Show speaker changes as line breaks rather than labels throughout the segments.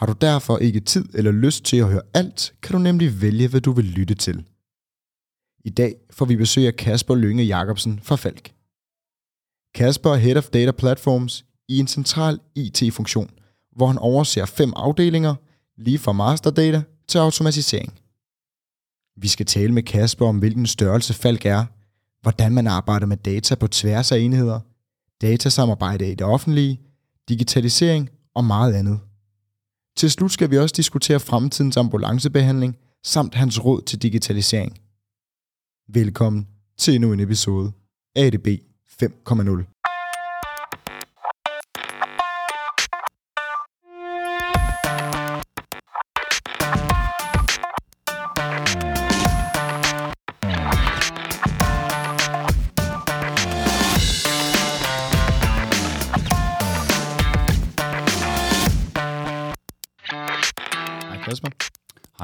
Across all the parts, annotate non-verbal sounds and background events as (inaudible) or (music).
Har du derfor ikke tid eller lyst til at høre alt, kan du nemlig vælge, hvad du vil lytte til. I dag får vi besøg af Kasper Lønge Jacobsen fra Falk. Kasper er Head of Data Platforms i en central IT-funktion, hvor han overser fem afdelinger, lige fra masterdata til automatisering. Vi skal tale med Kasper om, hvilken størrelse Falk er, hvordan man arbejder med data på tværs af enheder, datasamarbejde i det offentlige, digitalisering og meget andet. Til slut skal vi også diskutere fremtidens ambulancebehandling samt hans råd til digitalisering. Velkommen til endnu en episode af ADB 5.0.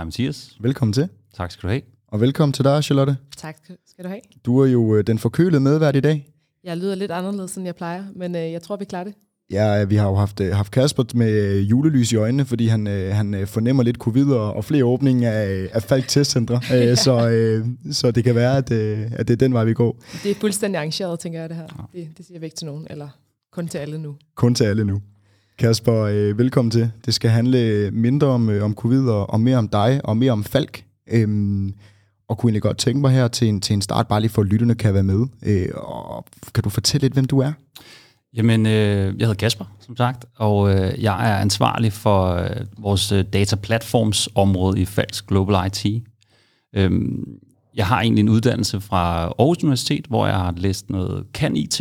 Mathias.
Velkommen til.
Tak skal du have.
Og velkommen til dig, Charlotte.
Tak skal du have.
Du er jo øh, den forkølede medvært i dag.
Jeg lyder lidt anderledes, end jeg plejer, men øh, jeg tror, vi klarer det.
Ja, vi har jo haft, øh, haft Kasper med øh, julelys i øjnene, fordi han, øh, han øh, fornemmer lidt covid og, og flere åbninger af, af Falk Testcentre. (laughs) ja. så, øh, så det kan være, at, øh, at det er den vej, vi går.
Det er fuldstændig arrangeret, tænker jeg, det her. Det, det siger jeg ikke til nogen, eller kun til alle nu.
Kun til alle nu. Kasper, øh, velkommen til. Det skal handle mindre om, øh, om covid og, og mere om dig og mere om Falk. Øhm, og kunne egentlig godt tænke mig her til en, til en start, bare lige for at lytterne kan være med. Øh, og kan du fortælle lidt, hvem du er?
Jamen, øh, jeg hedder Kasper, som sagt, og øh, jeg er ansvarlig for øh, vores øh, dataplatformsområde i Falsk Global IT. Øhm, jeg har egentlig en uddannelse fra Aarhus Universitet, hvor jeg har læst noget kan IT,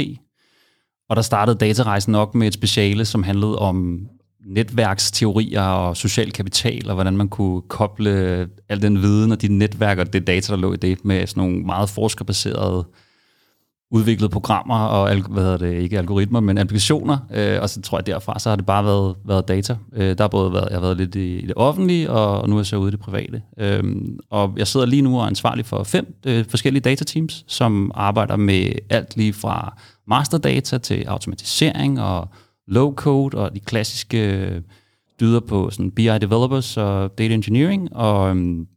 og der startede datarejsen nok med et speciale, som handlede om netværksteorier og social kapital, og hvordan man kunne koble al den viden og de netværk og det data, der lå i det, med sådan nogle meget forskerbaserede udviklede programmer og hvad hedder det, ikke algoritmer, men applikationer. Øh, og så tror jeg derfra, så har det bare været, været data. Øh, der har både været, jeg har været lidt i, i det offentlige, og, og nu er jeg så ude i det private. Øh, og jeg sidder lige nu og er ansvarlig for fem øh, forskellige datateams, som arbejder med alt lige fra masterdata til automatisering og low-code og de klassiske dyder på sådan BI developers og data engineering og, øhm,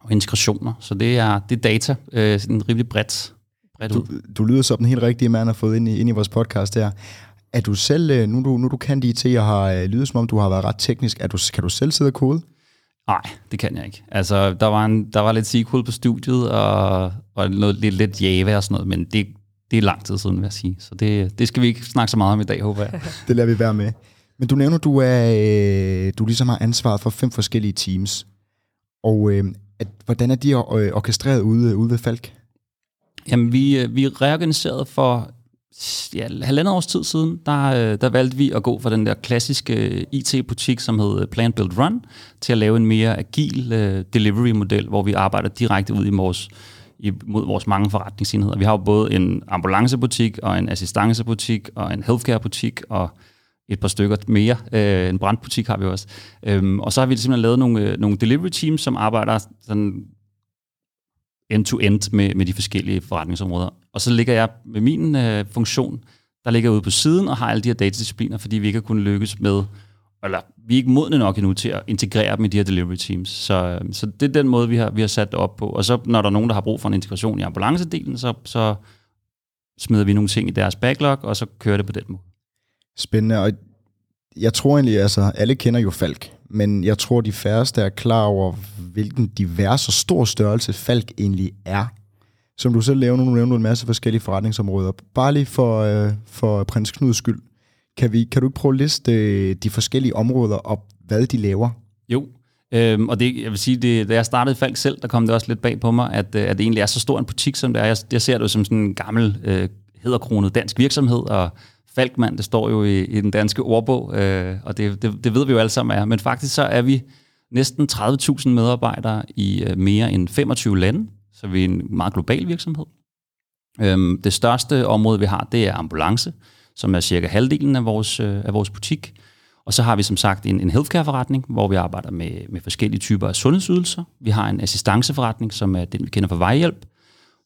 og integrationer. Så det er, det er data, øh, sådan rimelig bredt. bredt
du, du lyder som den helt rigtige mand, har fået ind i, ind i vores podcast her. Er du selv, nu du, nu du kan IT og har lydet som om, du har været ret teknisk, er du, kan du selv sidde og kode?
Nej, det kan jeg ikke. Altså, der var, en, der var lidt SQL på studiet, og, og noget, lidt, lidt Java og sådan noget, men det, det er lang tid siden, vil jeg sige. Så det, det skal vi ikke snakke så meget om i dag, håber jeg. (laughs)
det lader vi være med. Men du nævner, du er, du ligesom har ansvaret for fem forskellige teams. Og øh, at, hvordan er de orkestreret ude, ude ved Falk?
Jamen, vi, vi reorganiserede for ja, halvandet års tid siden, der, der valgte vi at gå fra den der klassiske IT-butik, som hed Plan, Build, Run, til at lave en mere agil uh, delivery-model, hvor vi arbejder direkte ud i vores mod vores mange forretningsenheder. Vi har jo både en ambulancebutik og en assistancebutik og en healthcarebutik og et par stykker mere. Øh, en brandbutik har vi også. Øhm, og så har vi simpelthen lavet nogle, øh, nogle delivery teams, som arbejder sådan end-to-end med, med de forskellige forretningsområder. Og så ligger jeg med min øh, funktion, der ligger ude på siden og har alle de her datadiscipliner, fordi vi ikke har kunnet lykkes med eller vi er ikke modne nok endnu til at integrere dem i de her delivery teams. Så, øhm, så det er den måde, vi har, vi har sat det op på. Og så når der er nogen, der har brug for en integration i ambulancedelen, så, så smider vi nogle ting i deres backlog, og så kører det på den måde.
Spændende, og jeg tror egentlig, altså alle kender jo Falk, men jeg tror, de færreste er klar over, hvilken divers og stor størrelse Falk egentlig er. Som du selv laver nu, du nævner en masse forskellige forretningsområder. Bare lige for, øh, for prins Knuds skyld. Kan, vi, kan du ikke prøve at liste øh, de forskellige områder op, hvad de laver?
Jo, Øhm, og det, jeg vil sige, det, da jeg startede Falk selv, der kom det også lidt bag på mig, at, øh, at det egentlig er så stor en butik, som det er. Jeg, jeg ser det som sådan en gammel, øh, hedderkronet dansk virksomhed, og Falkmand, det står jo i, i den danske ordbog, øh, og det, det, det ved vi jo alle sammen er. Men faktisk så er vi næsten 30.000 medarbejdere i øh, mere end 25 lande, så vi er en meget global virksomhed. Øhm, det største område, vi har, det er ambulance, som er cirka halvdelen af vores, øh, af vores butik. Og så har vi som sagt en, en healthcare-forretning, hvor vi arbejder med, med forskellige typer af sundhedsydelser. Vi har en assistanceforretning, som er den, vi kender for vejhjælp.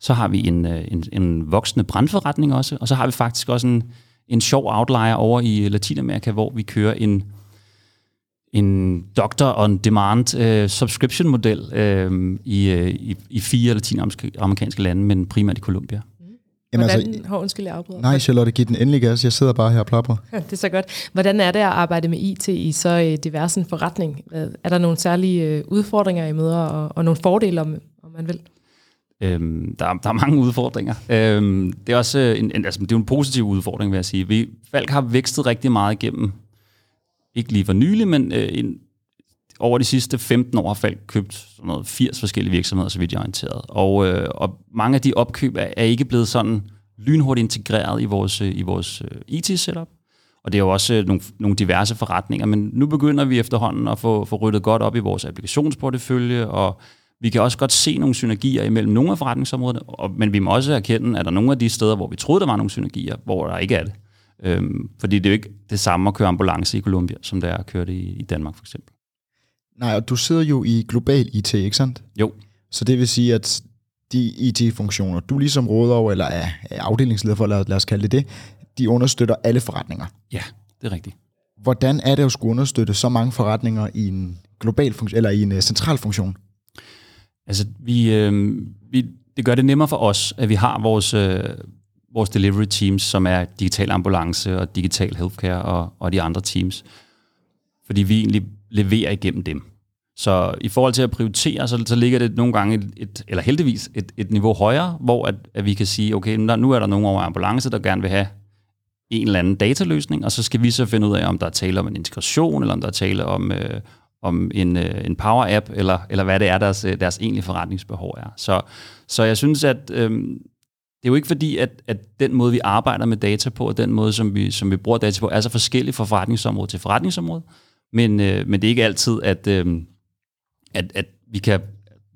Så har vi en, øh, en, en voksende brandforretning også. Og så har vi faktisk også en, en sjov outlier over i øh, Latinamerika, hvor vi kører en, en Doctor on Demand uh, subscription model uh, i, uh, i, i fire latinamerikanske lande, men primært i Colombia.
Jamen Hvordan, altså, hov, undskyld, jeg afbryder.
Nej, Charlotte, giv den endelig gas. Jeg sidder bare her og plapper.
Ja, (laughs) det er så godt. Hvordan er det at arbejde med IT i så divers en forretning? Er der nogle særlige udfordringer, I møder, og, og nogle fordele, om, om man vil?
Øhm, der, der er mange udfordringer. Øhm, det er også en, en, altså, det er en positiv udfordring, vil jeg sige. Vi, Falk har vækstet rigtig meget igennem, ikke lige for nylig, men øh, en, over de sidste 15 år har Falk købt sådan noget 80 forskellige virksomheder, så vidt jeg er orienteret. Og, øh, og mange af de opkøb er, er ikke blevet sådan lynhurtigt integreret i vores, øh, i vores øh, IT-setup. Og det er jo også øh, nogle, nogle diverse forretninger, men nu begynder vi efterhånden at få, få ryddet godt op i vores applikationsportefølje, og vi kan også godt se nogle synergier imellem nogle af forretningsområderne, og, men vi må også erkende, at der er nogle af de steder, hvor vi troede, der var nogle synergier, hvor der ikke er det. Øhm, fordi det er jo ikke det samme at køre ambulance i Colombia, som det er at køre det i, i Danmark for eksempel.
Nej, og du sidder jo i global IT, ikke sandt?
Jo.
Så det vil sige, at de IT-funktioner, du ligesom råder over, eller er, er afdelingsleder for, lad, os kalde det det, de understøtter alle forretninger.
Ja, det er rigtigt.
Hvordan er det at skulle understøtte så mange forretninger i en global funktion, eller i en uh, central funktion?
Altså, vi, øh, vi, det gør det nemmere for os, at vi har vores, øh, vores delivery teams, som er digital ambulance og digital healthcare og, og de andre teams. Fordi vi egentlig leverer igennem dem. Så i forhold til at prioritere, så, så ligger det nogle gange, et, et, eller heldigvis, et, et niveau højere, hvor at, at vi kan sige, okay, nu er der nogen over ambulance, der gerne vil have en eller anden dataløsning, og så skal vi så finde ud af, om der er tale om en integration, eller om der er tale om, øh, om en, øh, en power-app, eller, eller hvad det er, deres, øh, deres egentlige forretningsbehov er. Så, så jeg synes, at øh, det er jo ikke fordi, at, at den måde, vi arbejder med data på, og den måde, som vi, som vi bruger data på, er så forskellig fra forretningsområde til forretningsområde. Men, øh, men det er ikke altid, at, øh, at, at vi kan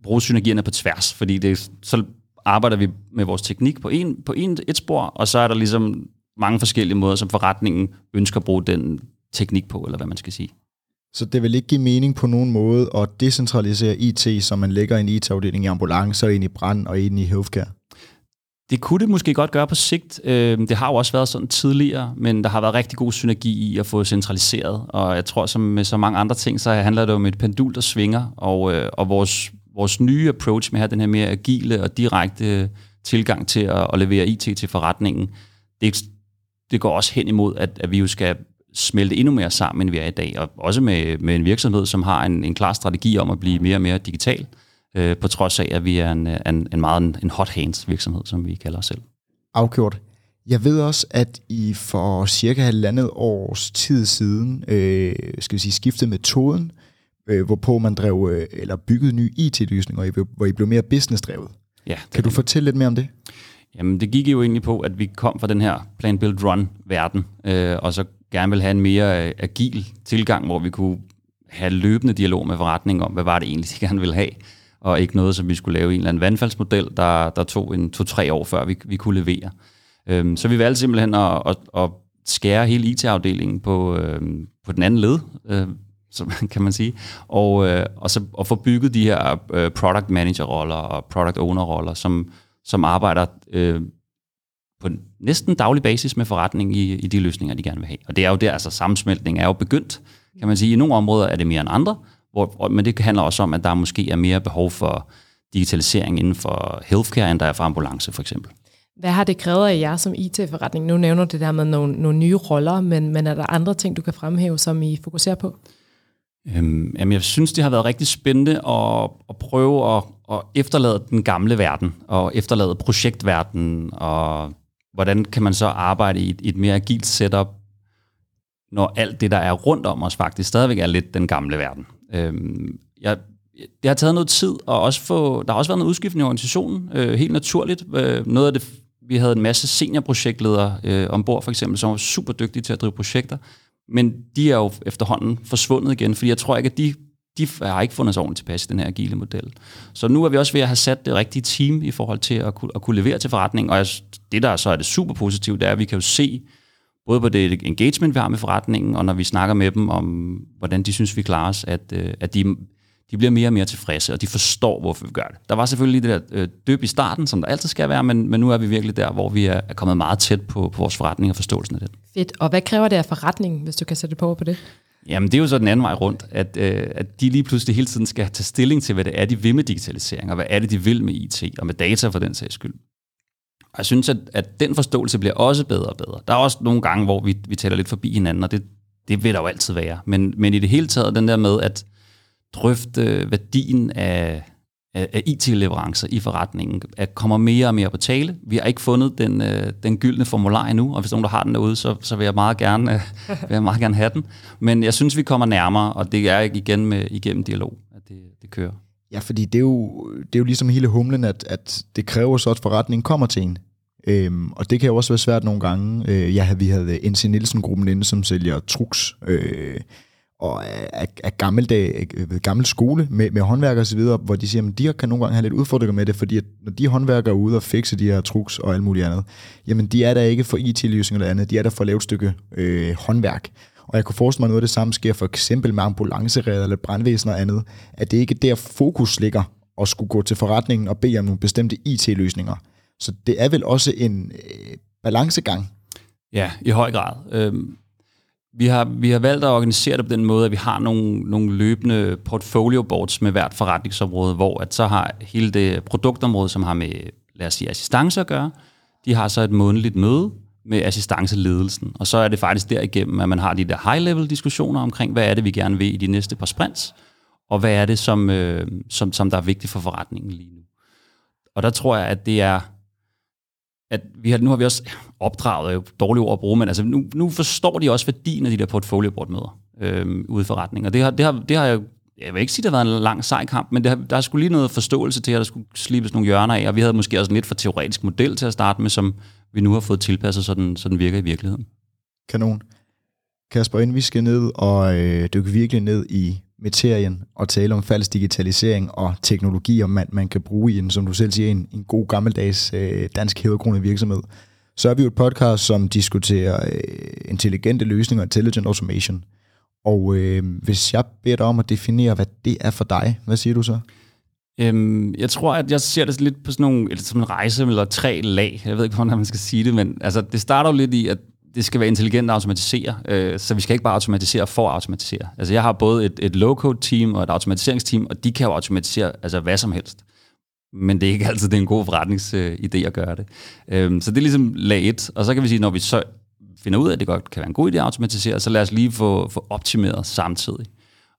bruge synergierne på tværs, fordi det, så arbejder vi med vores teknik på, en, på en, et spor, og så er der ligesom mange forskellige måder, som forretningen ønsker at bruge den teknik på, eller hvad man skal sige.
Så det vil ikke give mening på nogen måde at decentralisere IT, så man lægger en IT-afdeling i ambulancer, ind i brand og ind i healthcare?
Det kunne det måske godt gøre på sigt. Øhm, det har jo også været sådan tidligere, men der har været rigtig god synergi i at få centraliseret. Og jeg tror, som med så mange andre ting, så handler det om et pendul, der svinger. Og, øh, og vores, vores nye approach med at have den her mere agile og direkte tilgang til at, at levere IT til forretningen, det, det går også hen imod, at, at vi jo skal smelte endnu mere sammen, end vi er i dag. Og også med, med en virksomhed, som har en, en klar strategi om at blive mere og mere digital, øh, på trods af, at vi er en, en, en meget en, en hot hands virksomhed, som vi kalder os selv.
Afgjort. Jeg ved også, at I for cirka halvandet års tid siden, øh, skal vi sige, skiftede metoden, øh, hvorpå man drev øh, eller byggede nye IT-løsninger, hvor I blev mere business-drevet.
Ja,
kan du fortælle lidt mere om det?
Jamen, det gik jo egentlig på, at vi kom fra den her plan, build, run-verden, øh, og så gerne vil have en mere øh, agil tilgang, hvor vi kunne have løbende dialog med forretningen om, hvad var det egentlig, de gerne ville have, og ikke noget, som vi skulle lave en eller anden vandfaldsmodel, der, der tog en to-tre år, før vi, vi kunne levere. Øhm, så vi valgte simpelthen at, at, at skære hele IT-afdelingen på, øhm, på den anden led, øhm, så (laughs) kan man sige, og, øh, og så og få bygget de her øh, product manager-roller og product owner-roller, som, som arbejder øh, på næsten daglig basis med forretning i, i de løsninger, de gerne vil have. Og det er jo der, altså sammensmeltning er jo begyndt, kan man sige. I nogle områder er det mere end andre, hvor, men det handler også om, at der måske er mere behov for digitalisering inden for healthcare, end der er for ambulance for eksempel.
Hvad har det krævet af jer som IT-forretning? Nu nævner du det der med nogle, nogle nye roller, men, men er der andre ting, du kan fremhæve, som I fokuserer på?
Øhm, jamen jeg synes, det har været rigtig spændende at, at prøve at, at efterlade den gamle verden, og efterlade projektverden, og hvordan kan man så arbejde i et, et mere agilt setup, når alt det, der er rundt om os, faktisk stadigvæk er lidt den gamle verden. Øhm, jeg, det har taget noget tid, og også få, der har også været noget udskiftning i organisationen, øh, helt naturligt. Øh, noget af det vi havde en masse seniorprojektledere øh, ombord, for eksempel, som var super dygtige til at drive projekter, men de er jo efterhånden forsvundet igen, fordi jeg tror ikke, at de, de har ikke fundet sig ordentligt tilpas i den her agile model. Så nu er vi også ved at have sat det rigtige team i forhold til at kunne, at kunne levere til forretningen, og jeg, det der så er det super positivt, det er, at vi kan jo se, både på det engagement, vi har med forretningen, og når vi snakker med dem om, hvordan de synes, vi klarer os, at, øh, at de, de bliver mere og mere tilfredse, og de forstår, hvorfor vi gør det. Der var selvfølgelig det der øh, døb i starten, som der altid skal være, men, men nu er vi virkelig der, hvor vi er, er kommet meget tæt på, på vores forretning og forståelsen af det.
Fedt. Og hvad kræver det af forretningen, hvis du kan sætte på på det?
Jamen, det er jo så den anden vej rundt, at, øh, at de lige pludselig hele tiden skal tage stilling til, hvad det er, de vil med digitalisering, og hvad er det, de vil med IT, og med data for den sags skyld. Jeg synes, at, at den forståelse bliver også bedre og bedre. Der er også nogle gange, hvor vi, vi taler lidt forbi hinanden, og det, det vil der jo altid være. Men, men i det hele taget, den der med at drøfte værdien af, af, af IT-leverancer i forretningen, at kommer mere og mere på tale. Vi har ikke fundet den, øh, den gyldne formular endnu, og hvis nogen der har den derude, så, så vil, jeg meget gerne, øh, (laughs) vil jeg meget gerne have den. Men jeg synes, vi kommer nærmere, og det er igen med, igennem dialog, at det, det kører.
Ja, fordi det er, jo, det er jo ligesom hele humlen, at, at det kræver så, at forretningen kommer til en. Øhm, og det kan jo også være svært nogle gange. Øh, ja, vi havde NC Nielsen-gruppen inde, som sælger truks, øh, og er, er gammel, gammeldag, øh, gammel skole med, med håndværkere osv., hvor de siger, at de kan nogle gange have lidt udfordringer med det, fordi at når de håndværkere er ude og fikse de her truks og alt muligt andet, jamen de er der ikke for IT-løsning eller andet, de er der for at lave et stykke øh, håndværk. Og jeg kunne forestille mig, noget af det samme sker for eksempel med ambulanceredder eller brandvæsen og andet, at det ikke er der fokus ligger og skulle gå til forretningen og bede om nogle bestemte IT-løsninger. Så det er vel også en øh, balancegang.
Ja, i høj grad. Øhm, vi, har, vi har valgt at organisere det på den måde, at vi har nogle, nogle løbende portfolio boards med hvert forretningsområde, hvor at så har hele det produktområde, som har med, lad os sige, assistance at gøre, de har så et månedligt møde med assistanceledelsen. Og så er det faktisk derigennem, at man har de der high-level diskussioner omkring, hvad er det, vi gerne vil i de næste par sprints, og hvad er det, som, øh, som, som der er vigtigt for forretningen lige nu. Og der tror jeg, at det er at vi har, nu har vi også opdraget, jo dårligt ord at bruge, men altså nu, nu forstår de også værdien af de der portfolio board møder øh, ude for retning. Og det har, det har, det har jeg, jeg vil ikke sige, at det har været en lang sej kamp, men det har, der er skulle lige noget forståelse til, at der skulle slibes nogle hjørner af, og vi havde måske også en lidt for teoretisk model til at starte med, som vi nu har fået tilpasset, så den, så den virker i virkeligheden.
Kanon. Kasper, inden vi skal ned og øh, dykke virkelig ned i materien og tale om falsk digitalisering og teknologier, man, man kan bruge i en, som du selv siger, en, en god gammeldags øh, dansk hæderkronet virksomhed, så er vi jo et podcast, som diskuterer øh, intelligente løsninger og intelligent automation. Og øh, hvis jeg beder dig om at definere, hvad det er for dig, hvad siger du så?
Øhm, jeg tror, at jeg ser det lidt på sådan nogle, eller som en rejse eller tre lag. Jeg ved ikke, hvordan man skal sige det, men altså, det starter jo lidt i, at det skal være intelligent at automatisere, øh, så vi skal ikke bare automatisere for at automatisere. Altså jeg har både et, et low-code team og et automatiseringsteam, og de kan jo automatisere altså hvad som helst. Men det er ikke altid det er en god forretningsidé øh, at gøre det. Øh, så det er ligesom lag 1, og så kan vi sige, når vi så finder ud af, at det godt kan være en god idé at automatisere, så lad os lige få, få optimeret samtidig.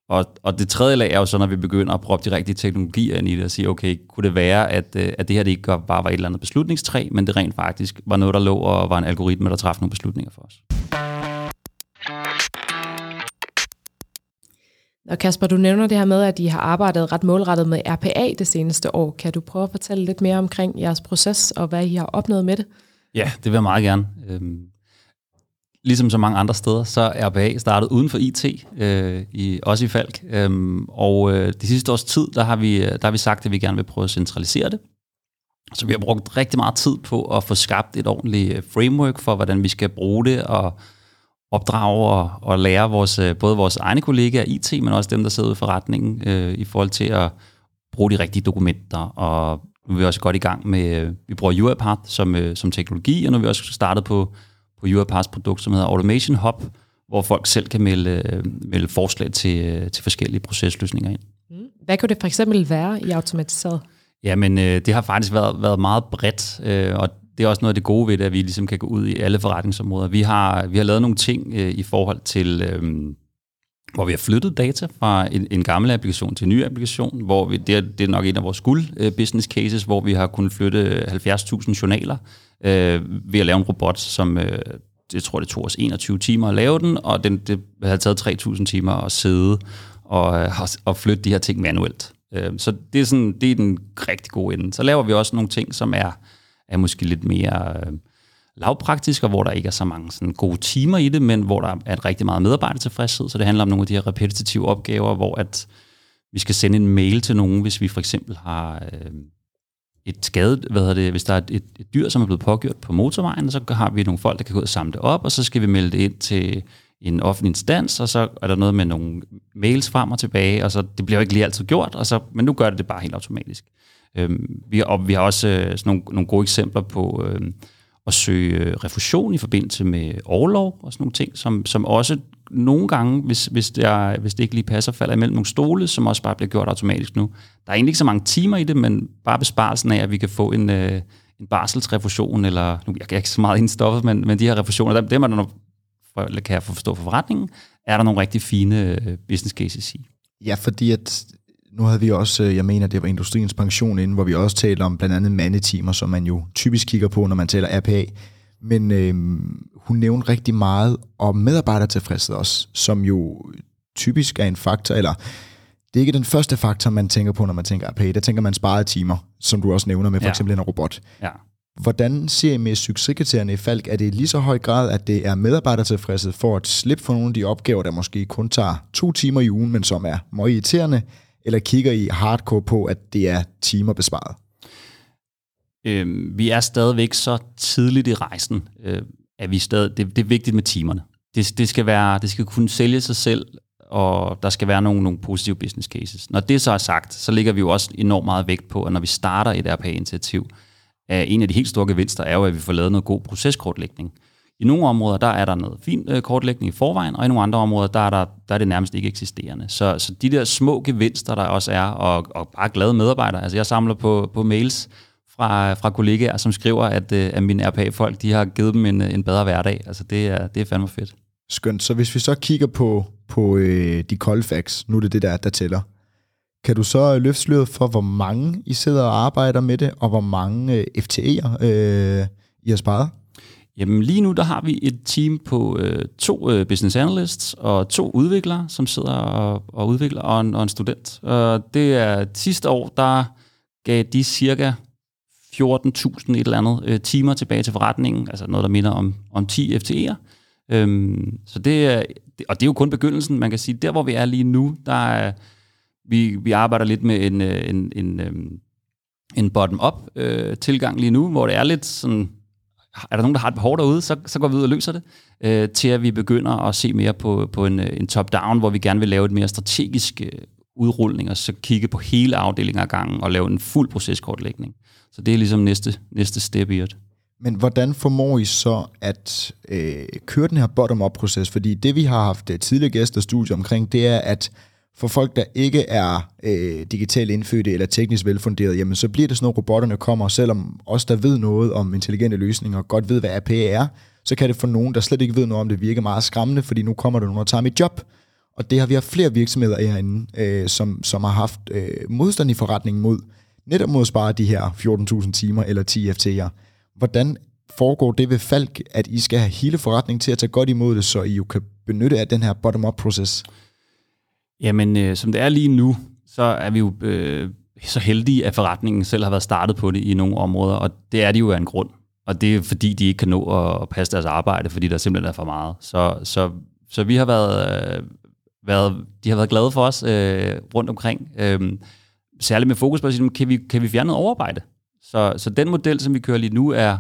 Og, og det tredje lag er jo så, når vi begynder at proppe de rigtige teknologier ind i det, og sige, okay, kunne det være, at, øh, at det her det ikke bare var et eller andet beslutningstræ, men det rent faktisk var noget, der lå og var en algoritme, der træffede nogle beslutninger for os.
Og Kasper, du nævner det her med, at I har arbejdet ret målrettet med RPA det seneste år. Kan du prøve at fortælle lidt mere omkring jeres proces, og hvad I har opnået med det?
Ja, det vil jeg meget gerne. Ligesom så mange andre steder, så er RBA startet uden for IT, øh, i, også i Falk. Øhm, og øh, de sidste års tid, der har, vi, øh, der har vi sagt, at vi gerne vil prøve at centralisere det. Så vi har brugt rigtig meget tid på at få skabt et ordentligt øh, framework for, hvordan vi skal bruge det og opdrage og, og lære vores, øh, både vores egne kollegaer IT, men også dem, der sidder ude i forretningen, øh, i forhold til at bruge de rigtige dokumenter. Og nu er vi også godt i gang med, vi bruger UiPath som, øh, som teknologi, og nu er vi også startet på på UiPaths produkt, som hedder Automation Hub, hvor folk selv kan melde, melde forslag til, til forskellige procesløsninger ind.
Mm. Hvad kunne det for eksempel være i automatiseret?
Jamen, øh, det har faktisk været, været meget bredt, øh, og det er også noget af det gode ved det, at vi ligesom kan gå ud i alle forretningsområder. Vi har, vi har lavet nogle ting øh, i forhold til, øh, hvor vi har flyttet data fra en, en gammel applikation til en ny applikation, hvor vi, det, er, det er nok en af vores guld øh, business cases, hvor vi har kunnet flytte 70.000 journaler øh, ved at lave en robot, som øh, jeg tror, det tog os 21 timer at lave den, og den, det havde taget 3.000 timer at sidde og, øh, og flytte de her ting manuelt. Øh, så det er, sådan, det er den rigtig gode ende. Så laver vi også nogle ting, som er, er måske lidt mere øh, lavpraktisk, og hvor der ikke er så mange sådan, gode timer i det, men hvor der er rigtig meget medarbejdertilfredshed. Så det handler om nogle af de her repetitive opgaver, hvor at vi skal sende en mail til nogen, hvis vi for eksempel har øh, et skadet, hvad hedder det, hvis der er et, et dyr, som er blevet pågjort på motorvejen, så har vi nogle folk, der kan gå ud og samle det op, og så skal vi melde det ind til en offentlig instans, og så er der noget med nogle mails frem og tilbage, og så det bliver jo ikke lige altid gjort, og så, men nu gør det det bare helt automatisk. Øhm, vi, og vi har også øh, sådan nogle, nogle gode eksempler på øh, at søge øh, refusion i forbindelse med overlov og sådan nogle ting, som, som også nogle gange, hvis, hvis, det er, hvis det ikke lige passer, falder imellem nogle stole, som også bare bliver gjort automatisk nu. Der er egentlig ikke så mange timer i det, men bare besparelsen af, at vi kan få en, øh, en barselsrefusion, eller nu jeg kan ikke så meget ind i stoffet, men, men de her refusioner, dem er der, for, kan jeg forstå for forretningen, er der nogle rigtig fine øh, business cases i.
Ja, fordi at nu havde vi også, øh, jeg mener, det var Industriens Pension inden, hvor vi også talte om blandt andet mandetimer, som man jo typisk kigger på, når man taler RPA. Men øh, hun nævnte rigtig meget om medarbejdertilfredshed også, som jo typisk er en faktor, eller det er ikke den første faktor, man tænker på, når man tænker RPA. Der tænker man sparede timer, som du også nævner med for ja. eksempel en robot.
Ja.
Hvordan ser I med succeskriterierne i Falk? Er det i lige så høj grad, at det er medarbejdertilfredshed for at slippe for nogle af de opgaver, der måske kun tager to timer i ugen, men som er meget irriterende, eller kigger I hardcore på, at det er timer besparet?
Øh, vi er stadigvæk så tidligt i rejsen, øh, at vi stadig, det, det er vigtigt med timerne. Det, det, skal være, det skal kunne sælge sig selv, og der skal være nogle, nogle positive business cases. Når det så er sagt, så ligger vi jo også enormt meget vægt på, at når vi starter et RPA-initiativ, en af de helt store gevinster er jo, at vi får lavet noget god proceskortlægning. I nogle områder, der er der noget fin øh, kortlægning i forvejen, og i nogle andre områder, der er, der, der er det nærmest ikke eksisterende. Så, så de der små gevinster, der også er, og, og bare glade medarbejdere. Altså jeg samler på, på mails fra, fra kollegaer, som skriver, at, øh, at mine RPA-folk, de har givet dem en, øh, en bedre hverdag. Altså det er, det er fandme fedt.
Skønt. Så hvis vi så kigger på, på øh, de kolde facts, nu er det det der, der tæller. Kan du så løfte sløret for, hvor mange I sidder og arbejder med det, og hvor mange øh, FTE'er øh, I har sparet?
Jamen lige nu der har vi et team på øh, to øh, business analysts og to udviklere, som sidder og, og udvikler, og en, og en student. Og det er sidste år, der gav de cirka 14.000 et eller andet øh, timer tilbage til forretningen, altså noget, der minder om, om 10 FTE'er. Øhm, så det er, og det er jo kun begyndelsen, man kan sige. Der, hvor vi er lige nu, der er, vi, vi arbejder lidt med en, øh, en, en, øhm, en bottom-up øh, tilgang lige nu, hvor det er lidt sådan, er der nogen, der har et behov derude, så, så går vi ud og løser det, øh, til at vi begynder at se mere på, på en, øh, en top-down, hvor vi gerne vil lave et mere strategisk øh, udrulning, og så kigge på hele afdelingen af gangen og lave en fuld proceskortlægning. Så det er ligesom næste, næste step i det.
Men hvordan formår I så at øh, køre den her bottom-up-proces? Fordi det, vi har haft øh, tidligere gæster studie omkring, det er, at for folk, der ikke er øh, digitalt indfødte eller teknisk velfunderet, jamen så bliver det sådan, noget, robotterne kommer, selvom os, der ved noget om intelligente løsninger, godt ved, hvad APA er, så kan det for nogen, der slet ikke ved noget om det, virke meget skræmmende, fordi nu kommer der nogen og tager mit job. Og det har vi haft flere virksomheder herinde, øh, som, som har haft øh, modstand i forretningen mod, netop mod at spare de her 14.000 timer eller 10 FT'er. Hvordan foregår det ved Falk, at I skal have hele forretningen til at tage godt imod det, så I jo kan benytte af den her bottom-up-proces?
Jamen, øh, som det er lige nu, så er vi jo øh, så heldige, at forretningen selv har været startet på det i nogle områder, og det er de jo af en grund. Og det er fordi, de ikke kan nå at passe deres arbejde, fordi der simpelthen er for meget. Så, så, så vi har været, øh, været, de har været glade for os øh, rundt omkring. Øh, særligt med fokus på at sige, kan vi, kan vi fjerne noget overarbejde? Så, så den model, som vi kører lige nu, er,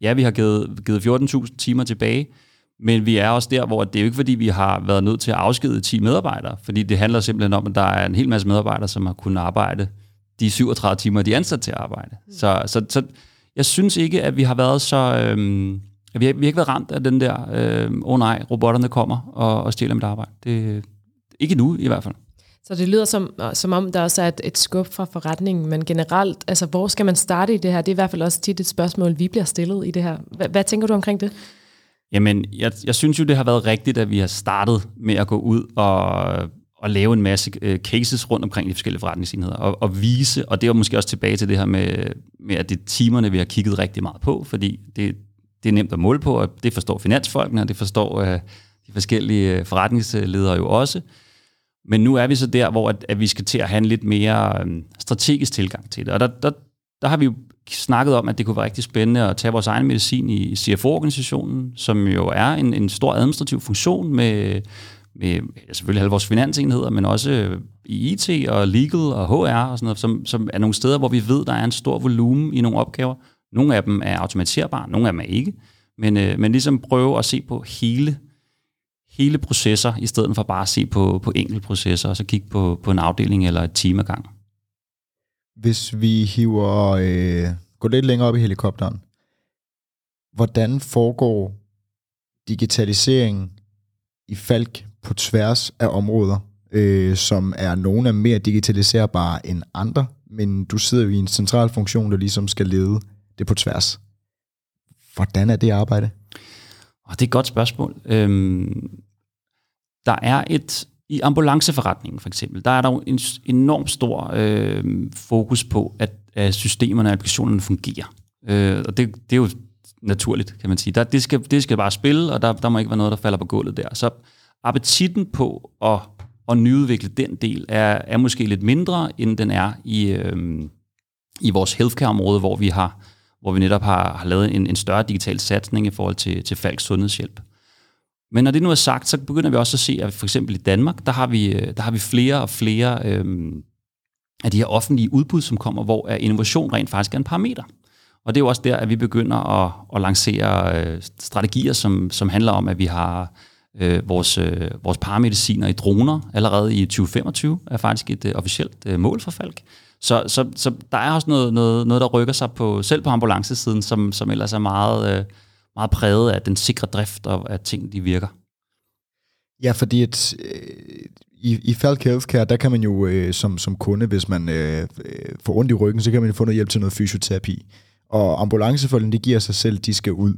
ja, vi har givet, givet 14.000 timer tilbage, men vi er også der, hvor det er jo ikke fordi, vi har været nødt til at afskede 10 medarbejdere, fordi det handler simpelthen om, at der er en hel masse medarbejdere, som har kunnet arbejde de 37 timer, de er ansat til at arbejde. Mm. Så, så, så jeg synes ikke, at vi har været så... Øhm, vi har, vi har ikke været ramt af den der, åh øh, oh nej, robotterne kommer og, og stjæler mit arbejde. Det, ikke nu i hvert fald.
Så det lyder som, som om, der også er et, et skub fra forretningen, men generelt, altså hvor skal man starte i det her? Det er i hvert fald også tit et spørgsmål, vi bliver stillet i det her. Hvad, hvad tænker du omkring det?
Jamen, jeg, jeg synes jo, det har været rigtigt, at vi har startet med at gå ud og, og lave en masse øh, cases rundt omkring de forskellige forretningsenheder, og, og vise, og det er måske også tilbage til det her med, med, at det er timerne, vi har kigget rigtig meget på, fordi det, det er nemt at måle på, og det forstår finansfolkene, og det forstår uh, de forskellige øh, forretningsledere jo også. Men nu er vi så der, hvor at, at vi skal til at have en lidt mere strategisk tilgang til det. Og der, der, der har vi jo snakket om, at det kunne være rigtig spændende at tage vores egen medicin i CFO-organisationen, som jo er en, en stor administrativ funktion med, med selvfølgelig alle vores finansenheder, men også i IT og legal og HR og sådan noget, som, som er nogle steder, hvor vi ved, der er en stor volumen i nogle opgaver. Nogle af dem er automatiserbare, nogle af dem er ikke. Men, øh, men ligesom prøve at se på hele, hele processer, i stedet for bare at se på, på enkelte processer, og så kigge på, på en afdeling eller et team ad gangen.
Hvis vi hiver, øh, går lidt længere op i helikopteren, hvordan foregår digitaliseringen i Falk på tværs af områder, øh, som er nogle af mere digitaliserbare end andre, men du sidder jo i en central funktion, der ligesom skal lede det på tværs. Hvordan er det arbejde?
Og det er et godt spørgsmål. Øhm, der er et, i ambulanceforretningen for eksempel, der er der jo en enormt stor øh, fokus på, at, at systemerne og applikationerne fungerer. Øh, og det, det er jo naturligt, kan man sige. Der, det, skal, det skal bare spille, og der, der må ikke være noget, der falder på gulvet der. Så appetitten på at, at nyudvikle den del er, er måske lidt mindre, end den er i, øh, i vores healthcare-område, hvor vi har hvor vi netop har, har lavet en, en større digital satsning i forhold til, til Falks sundhedshjælp. Men når det nu er sagt, så begynder vi også at se, at for eksempel i Danmark, der har vi, øh, der har vi flere og flere øhm, af de her offentlige udbud, som kommer, hvor innovation rent faktisk er en parameter. Og det er jo også der, at vi begynder at, at lancere øh, strategier, som, som handler om, at vi har øh, vores, øh, vores paramediciner i droner allerede i 2025, er faktisk et øh, officielt øh, mål for Falk. Så, så, så der er også noget, noget, noget, der rykker sig på, selv på ambulancesiden, som, som ellers er meget, øh, meget præget af den sikre drift og at ting de virker.
Ja, fordi et, øh, i, i Falk Healthcare, der kan man jo øh, som, som kunde, hvis man øh, øh får ondt i ryggen, så kan man få noget hjælp til noget fysioterapi. Og ambulancefolkene, de giver sig selv, de skal ud.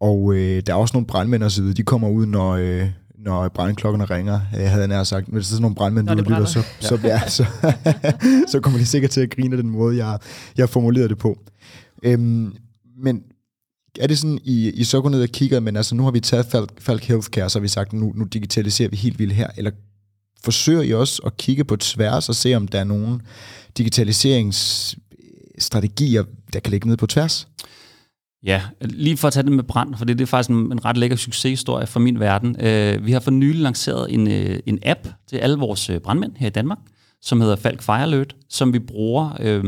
Og øh, der er også nogle brandmænd og så videre, de kommer ud, når, øh, når brandklokkerne ringer, jeg havde nær sagt. Hvis der er sådan nogle brandmænd, der lytter, så, ja. så, ja, (laughs) så, så kommer de sikkert til at grine den måde, jeg, jeg formulerede det på. Øhm, men er det sådan, I, I så går ned og kigger, men altså nu har vi taget Falk, Falk Healthcare, så har vi sagt, nu, nu digitaliserer vi helt vildt her, eller forsøger I også at kigge på tværs og se, om der er nogle digitaliseringsstrategier, der kan ligge ned på tværs?
Ja, lige for at tage det med brand, for det, det er faktisk en, en ret lækker succeshistorie fra min verden. Uh, vi har for nylig lanceret en, uh, en app til alle vores øh, brandmænd her i Danmark, som hedder Falk Fire Alert, som vi bruger uh,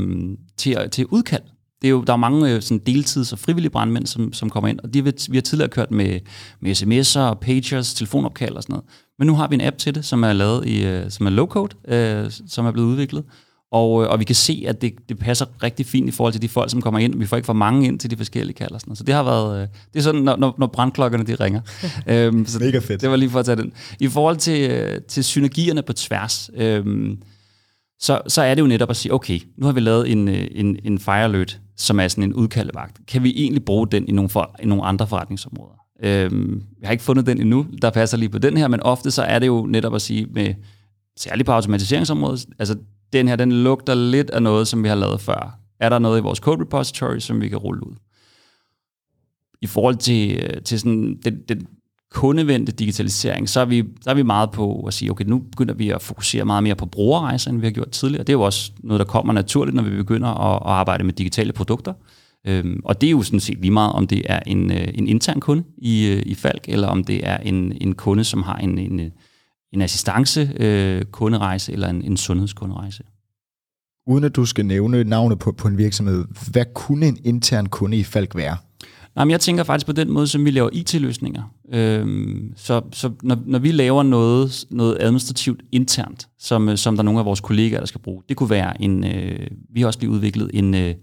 til, til udkald. Det er jo, der er mange uh, sådan deltids- og frivillige brandmænd, som, som kommer ind, og de, vi har tidligere kørt med, med sms'er, pagers, telefonopkald og sådan noget. Men nu har vi en app til det, som er lavet i, uh, som er low-code, uh, som er blevet udviklet, og, øh, og vi kan se, at det, det passer rigtig fint i forhold til de folk, som kommer ind. Vi får ikke for mange ind til de forskellige kalder. Sådan. Så det har været, øh, det er sådan, når, når brandklokkerne de ringer. (laughs)
øhm, så Mega fedt.
Det var lige for at tage den. I forhold til, øh, til synergierne på tværs, øhm, så, så er det jo netop at sige, okay, nu har vi lavet en, øh, en, en fire alert, som er sådan en udkaldevagt. Kan vi egentlig bruge den i nogle, for, i nogle andre forretningsområder? Øhm, jeg har ikke fundet den endnu, der passer lige på den her, men ofte så er det jo netop at sige, med, særligt på automatiseringsområdet, altså den her, den lugter lidt af noget, som vi har lavet før. Er der noget i vores code repository, som vi kan rulle ud? I forhold til, øh, til sådan den, den kundevendte digitalisering, så er, vi, så er vi meget på at sige, okay, nu begynder vi at fokusere meget mere på brugerrejser, end vi har gjort tidligere. Det er jo også noget, der kommer naturligt, når vi begynder at, at arbejde med digitale produkter. Øhm, og det er jo sådan set lige meget, om det er en, øh, en intern kunde i, øh, i Falk, eller om det er en, en kunde, som har en, en, en assistance øh, kunderejse eller en, en sundhedskunderejse.
Uden at du skal nævne navnet på, på en virksomhed, hvad kunne en intern kunde i Falk være?
Nej, men jeg tænker faktisk på den måde, som vi laver IT-løsninger. Øhm, så så når, når vi laver noget, noget administrativt internt, som, øh, som der er nogle af vores kollegaer, der skal bruge, det kunne være en, øh, vi har også lige udviklet en, øh,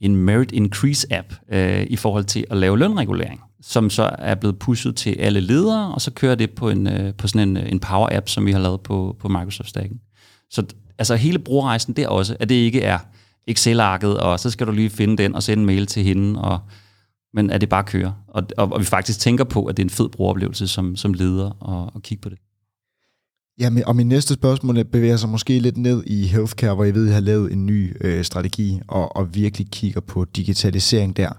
en merit increase app øh, i forhold til at lave lønregulering som så er blevet pushet til alle ledere, og så kører det på, en, øh, på sådan en, øh, en Power-app, som vi har lavet på, på Microsoft-stacken. Så altså hele brugerrejsen der også, at det ikke er Excel-arket, og så skal du lige finde den og sende en mail til hende, og, men at det bare kører. Og, og, og vi faktisk tænker på, at det er en fed brugeroplevelse som, som leder og, og kigge på det.
Ja, og min næste spørgsmål bevæger sig måske lidt ned i healthcare, hvor jeg ved, at I har lavet en ny øh, strategi og, og virkelig kigger på digitalisering der.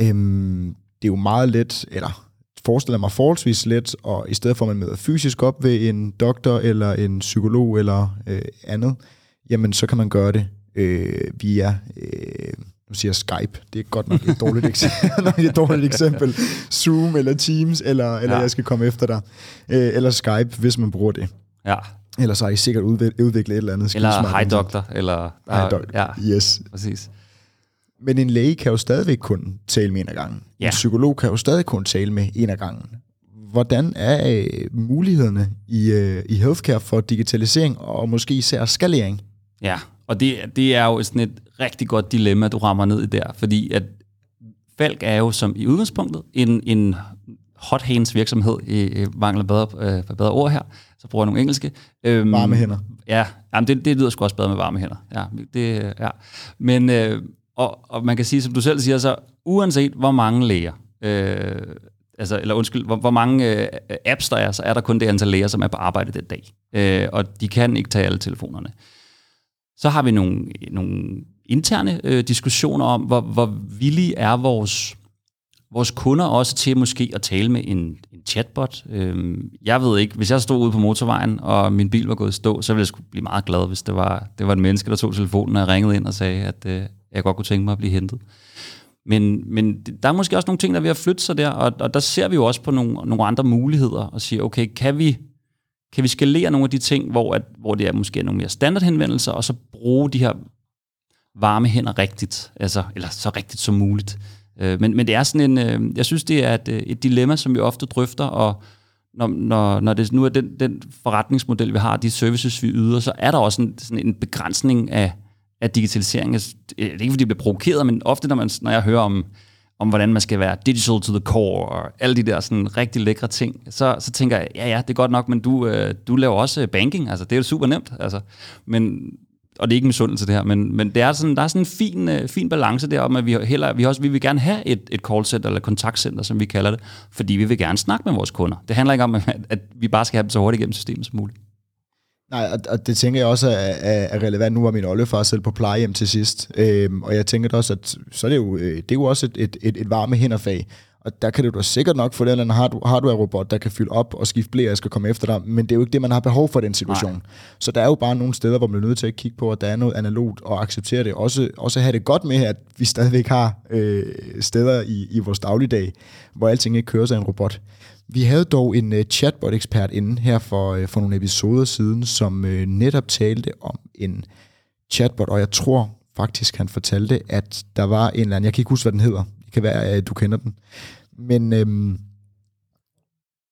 Øhm, det er jo meget let, eller forestiller mig forholdsvis let, og i stedet for at man møder fysisk op ved en doktor eller en psykolog eller øh, andet, jamen så kan man gøre det øh, via øh, nu siger jeg Skype, det er godt nok et dårligt, eksempel, (laughs) nok et dårligt eksempel, Zoom eller Teams, eller, eller ja. jeg skal komme efter dig, øh, eller Skype, hvis man bruger det.
Ja.
Ellers har I sikkert udviklet et eller andet.
Eller Hi Doctor, eller...
Hi Doctor, ja,
yes. Præcis.
Men en læge kan jo stadigvæk kun tale med en af gangen. Ja. En psykolog kan jo stadig kun tale med en af gangen. Hvordan er øh, mulighederne i, øh, i healthcare for digitalisering og måske især skalering?
Ja, og det, det er jo sådan et rigtig godt dilemma, du rammer ned i der, fordi at Falk er jo som i udgangspunktet en, en hot hands virksomhed, i, mangler bedre, øh, bedre ord her, så bruger jeg nogle engelske.
Øhm, varme hænder.
Ja, jamen det, det lyder sgu også bedre med varme hænder. Ja, det, ja. Men, øh, og, og man kan sige, som du selv siger, så uanset hvor mange læger, øh, altså, eller undskyld, hvor, hvor mange øh, apps der er, så er der kun det antal læger, som er på arbejde den dag. Øh, og de kan ikke tage alle telefonerne. Så har vi nogle, nogle interne øh, diskussioner om, hvor, hvor villige er vores, vores kunder også til måske at tale med en, en chatbot. Øhm, jeg ved ikke, hvis jeg stod ude på motorvejen, og min bil var gået i stå, så ville jeg blive meget glad, hvis det var, det var et menneske, der tog telefonen og ringede ind og sagde, at øh, jeg godt kunne tænke mig at blive hentet. Men, men der er måske også nogle ting, der er ved at flytte sig der, og, og der ser vi jo også på nogle, nogle andre muligheder og siger, okay, kan vi kan vi skalere nogle af de ting, hvor, at, hvor det er måske nogle mere standardhenvendelser, og så bruge de her varme hænder rigtigt, altså, eller så rigtigt som muligt. Øh, men, men det er sådan en, øh, jeg synes, det er et, øh, et dilemma, som vi ofte drøfter, og når, når, når det nu er den, den forretningsmodel, vi har, de services, vi yder, så er der også en, sådan en begrænsning af, af digitalisering. Det er ikke, fordi det bliver provokeret, men ofte, når, man, når jeg hører om om hvordan man skal være digital to the core, og alle de der sådan rigtig lækre ting, så, så tænker jeg, ja ja, det er godt nok, men du, øh, du laver også øh, banking, altså det er jo super nemt, altså. Men, og det er ikke misundelse det her, men, men det er sådan, der er sådan en fin, øh, fin balance der om, at vi, heller, vi, også, vi vil gerne have et, et callcenter eller kontaktcenter, som vi kalder det, fordi vi vil gerne snakke med vores kunder. Det handler ikke om, at, at vi bare skal have dem så hurtigt igennem systemet som muligt.
Nej, og, og det tænker jeg også er, er, er relevant. Nu var min oldefar selv på plejehjem til sidst, øhm, og jeg tænker også, at så er det jo, øh, det er jo også et, et, et, et varme hænderfag. Og der kan du da sikkert nok få den eller anden hardware-robot, der kan fylde op og skifte blære skal komme efter dig, men det er jo ikke det, man har behov for i den situation. Nej. Så der er jo bare nogle steder, hvor man er nødt til at kigge på, at der er noget analogt og acceptere det. Også, også have det godt med, at vi stadigvæk har øh, steder i, i vores dagligdag, hvor alting ikke kører sig en robot. Vi havde dog en uh, chatbot-ekspert inde her for, uh, for nogle episoder siden, som uh, netop talte om en chatbot, og jeg tror faktisk, han fortalte, at der var en eller anden, jeg kan ikke huske, hvad den hedder, det kan være, at du kender den, men øhm,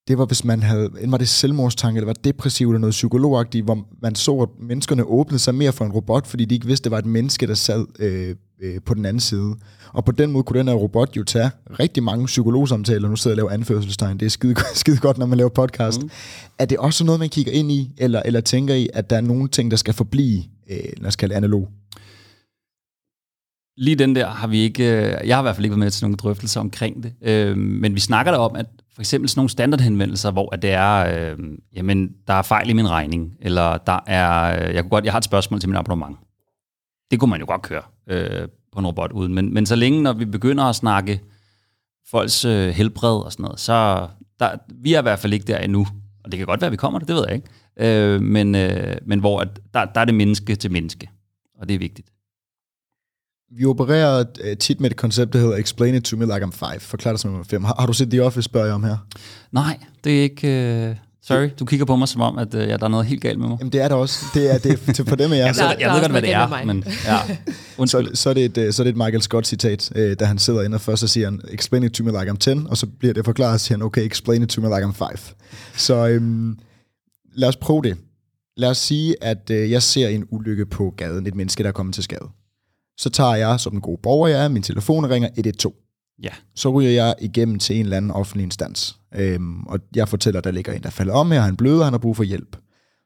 det var, hvis man havde, var det selvmordstanke, eller var depressiv, eller noget psykologagtigt, hvor man så, at menneskerne åbnede sig mere for en robot, fordi de ikke vidste, at det var et menneske, der sad øh, øh, på den anden side. Og på den måde kunne den her robot jo tage rigtig mange psykologsamtaler, nu sidder jeg og laver anførselstegn, det er skide, (laughs) skide godt, når man laver podcast. Mm. Er det også noget, man kigger ind i, eller, eller tænker I, at der er nogle ting, der skal forblive, øh, kalde det analog?
Lige den der har vi ikke, øh, jeg har i hvert fald ikke været med til nogle drøftelser omkring det, øh, men vi snakker der om, at for eksempel sådan nogle standardhenvendelser, hvor at det er, øh, jamen, der er fejl i min regning, eller der er, jeg, kunne godt, jeg har et spørgsmål til min abonnement. Det kunne man jo godt køre øh, på en robot uden, men, men så længe, når vi begynder at snakke folks øh, helbred og sådan noget, så der, vi er i hvert fald ikke der endnu, og det kan godt være, at vi kommer det, det ved jeg ikke, øh, men, øh, men hvor at der, der er det menneske til menneske, og det er vigtigt.
Vi opererer uh, tit med et koncept, der hedder Explain it to me like I'm five. Forklar det som om fem. Har, har du set The Office, spørger jeg om her?
Nej, det er ikke... Uh... Sorry, du kigger på mig som om, at uh, ja, der er noget helt galt med mig.
Jamen det er der også. Det er, det er til, for dem af (laughs) jer.
jeg, jeg, jeg ved godt, hvad det er, men ja. (laughs)
så, så, er det et, så er det et Michael Scott-citat, uh, da han sidder inde og først så siger han, explain it to me like I'm 10, og så bliver det forklaret, og siger han, okay, explain it to me like I'm 5. Så um, lad os prøve det. Lad os sige, at uh, jeg ser en ulykke på gaden, et menneske, der er kommet til skade. Så tager jeg, som en god borger jeg er, min telefon og ringer 112.
Ja.
Så ryger jeg igennem til en eller anden offentlig instans. Øhm, og jeg fortæller, at der ligger en, der falder om her, han bløder, han har brug for hjælp.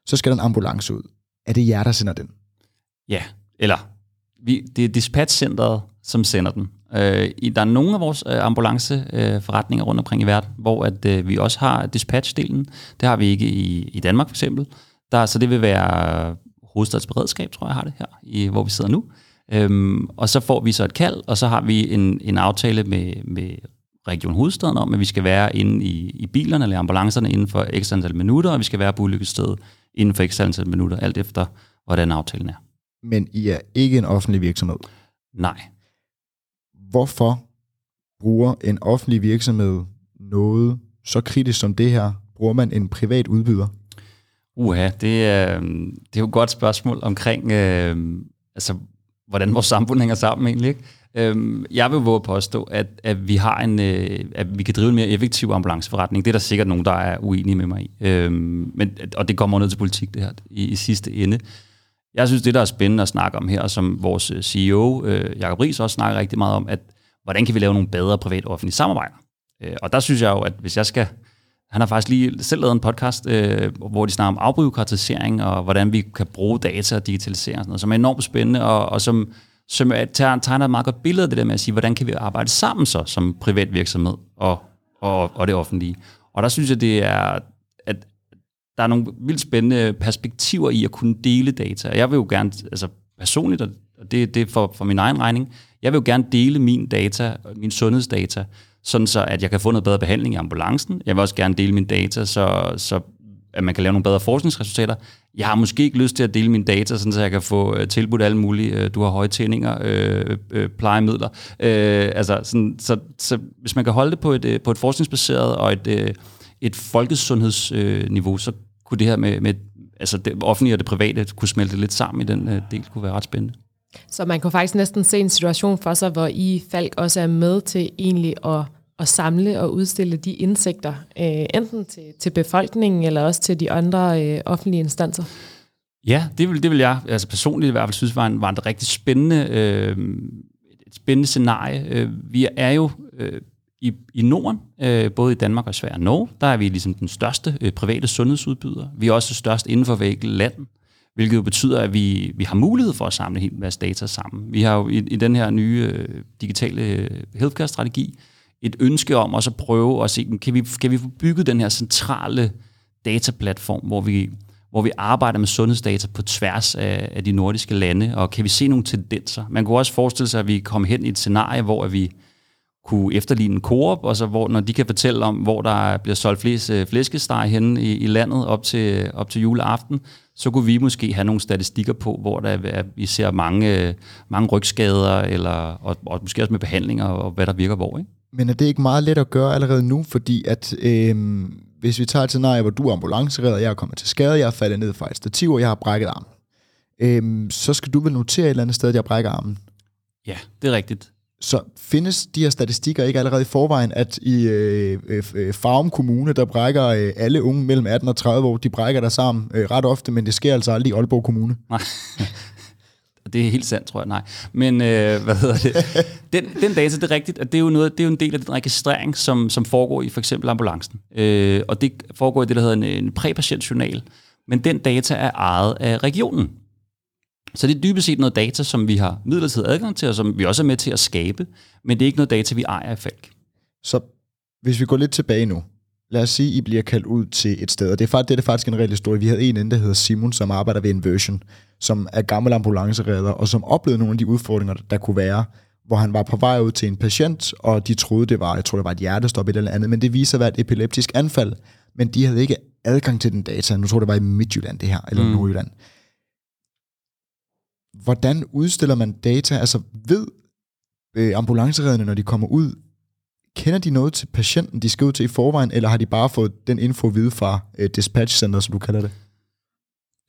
Så skal der en ambulance ud. Er det jer, der sender den?
Ja, eller vi, det er dispatchcenteret, som sender den. Øh, der er nogle af vores øh, ambulanceforretninger øh, rundt omkring i verden, hvor at, øh, vi også har dispatchdelen. Det har vi ikke i, i Danmark for eksempel. Der, så det vil være hovedstadsberedskab, tror jeg har det her, i, hvor vi sidder nu. Øhm, og så får vi så et kald, og så har vi en, en aftale med, med Region Hovedstaden om, at vi skal være inde i, i bilerne eller ambulancerne inden for ekstra antal minutter, og vi skal være på ulykkestedet inden for ekstra antal minutter, alt efter hvordan aftalen er.
Men I er ikke en offentlig virksomhed?
Nej.
hvorfor bruger en offentlig virksomhed noget så kritisk som det her? Bruger man en privat udbyder?
Uha, det er, det er jo et godt spørgsmål omkring, øh, altså, hvordan vores samfund hænger sammen egentlig. Ikke? Øhm, jeg vil våge at påstå, at, at, vi har en, øh, at vi kan drive en mere effektiv ambulanceforretning. Det er der sikkert nogen, der er uenige med mig i. Øhm, men, og det kommer ned til politik, det her, i, i sidste ende. Jeg synes, det, der er spændende at snakke om her, som vores øh, CEO, øh, Jacob Ries, også snakker rigtig meget om, at hvordan kan vi lave nogle bedre privat-offentlige samarbejder? Øh, og der synes jeg jo, at hvis jeg skal han har faktisk lige selv lavet en podcast, øh, hvor de snakker om afbyråkratisering og hvordan vi kan bruge data og digitalisere og sådan noget, som er enormt spændende og, og som, som tegner et meget godt billede af det der med at sige, hvordan kan vi arbejde sammen så som privat virksomhed og, og, og det offentlige. Og der synes jeg, det er, at der er nogle vildt spændende perspektiver i at kunne dele data. Jeg vil jo gerne, altså personligt, og det, det er for, for min egen regning, jeg vil jo gerne dele min data, min sundhedsdata, sådan så at jeg kan få noget bedre behandling i ambulancen. Jeg vil også gerne dele mine data, så, så at man kan lave nogle bedre forskningsresultater. Jeg har måske ikke lyst til at dele mine data, sådan så jeg kan få øh, tilbudt alle mulige, øh, du har høje tændinger, øh, øh, plejemidler. Øh, altså, sådan, så, så hvis man kan holde det på et, øh, på et forskningsbaseret og et, et folkesundhedsniveau, så kunne det her med, med altså det offentlige og det private kunne smelte lidt sammen i den del, kunne være ret spændende.
Så man kan faktisk næsten se en situation for sig, hvor I Falk også er med til egentlig at, at samle og udstille de indsigter, øh, enten til, til befolkningen eller også til de andre øh, offentlige instanser.
Ja, det vil, det vil jeg altså personligt i hvert fald synes var en, var en rigtig spændende, øh, et spændende scenarie. Øh, vi er jo øh, i, i Norden, øh, både i Danmark og Sverige og Norge, der er vi ligesom den største øh, private sundhedsudbyder. Vi er også størst inden for hver land hvilket jo betyder, at vi, vi har mulighed for at samle helt masse data sammen. Vi har jo i, i den her nye øh, digitale øh, healthcare-strategi et ønske om også at prøve at se, kan vi, kan vi få bygget den her centrale dataplatform, hvor vi, hvor vi arbejder med sundhedsdata på tværs af, af de nordiske lande, og kan vi se nogle tendenser? Man kunne også forestille sig, at vi kommer hen i et scenarie, hvor vi kunne efterligne en Coop, og så hvor, når de kan fortælle om, hvor der bliver solgt flest øh, flæskesteg henne i, i landet op til, op til juleaften, så kunne vi måske have nogle statistikker på, hvor der er, vi ser mange, mange rygskader, eller, og, og måske også med behandlinger, og hvad der virker hvor. Ikke?
Men er det ikke meget let at gøre allerede nu, fordi at øh, hvis vi tager et scenarie, hvor du er ambulanceredder, jeg er kommet til skade, jeg er faldet ned fra et stativ, og jeg har brækket armen, øh, så skal du vel notere et eller andet sted, at jeg brækker armen.
Ja, det er rigtigt.
Så findes de her statistikker ikke allerede i forvejen, at i øh, øh, øh Farum Kommune, der brækker øh, alle unge mellem 18 og 30 år, de brækker der sammen øh, ret ofte, men det sker altså aldrig i Aalborg Kommune?
Nej. (laughs) Det er helt sandt, tror jeg, nej. Men øh, hvad hedder det? Den, den data, det er rigtigt, at det er jo, noget, det er jo en del af den registrering, som, som foregår i for eksempel ambulancen. Øh, og det foregår i det, der hedder en, en præpatientjournal. Men den data er ejet af regionen. Så det er dybest set noget data, som vi har midlertidig adgang til, og som vi også er med til at skabe, men det er ikke noget data, vi ejer i Falk.
Så hvis vi går lidt tilbage nu, lad os sige, I bliver kaldt ud til et sted, og det er, faktisk, det er faktisk en reel historie. Vi havde en inde, der hedder Simon, som arbejder ved Inversion, som er gammel ambulanceredder, og som oplevede nogle af de udfordringer, der kunne være, hvor han var på vej ud til en patient, og de troede, det var, jeg tror, det var et hjertestop eller andet, men det viser at være et epileptisk anfald, men de havde ikke adgang til den data. Nu tror det var i Midtjylland det her, eller mm. Nordjylland hvordan udstiller man data? Altså ved øh, ambulanceredderne, når de kommer ud, kender de noget til patienten, de skal ud til i forvejen, eller har de bare fået den info at vide fra øh, dispatch-center, som du kalder det?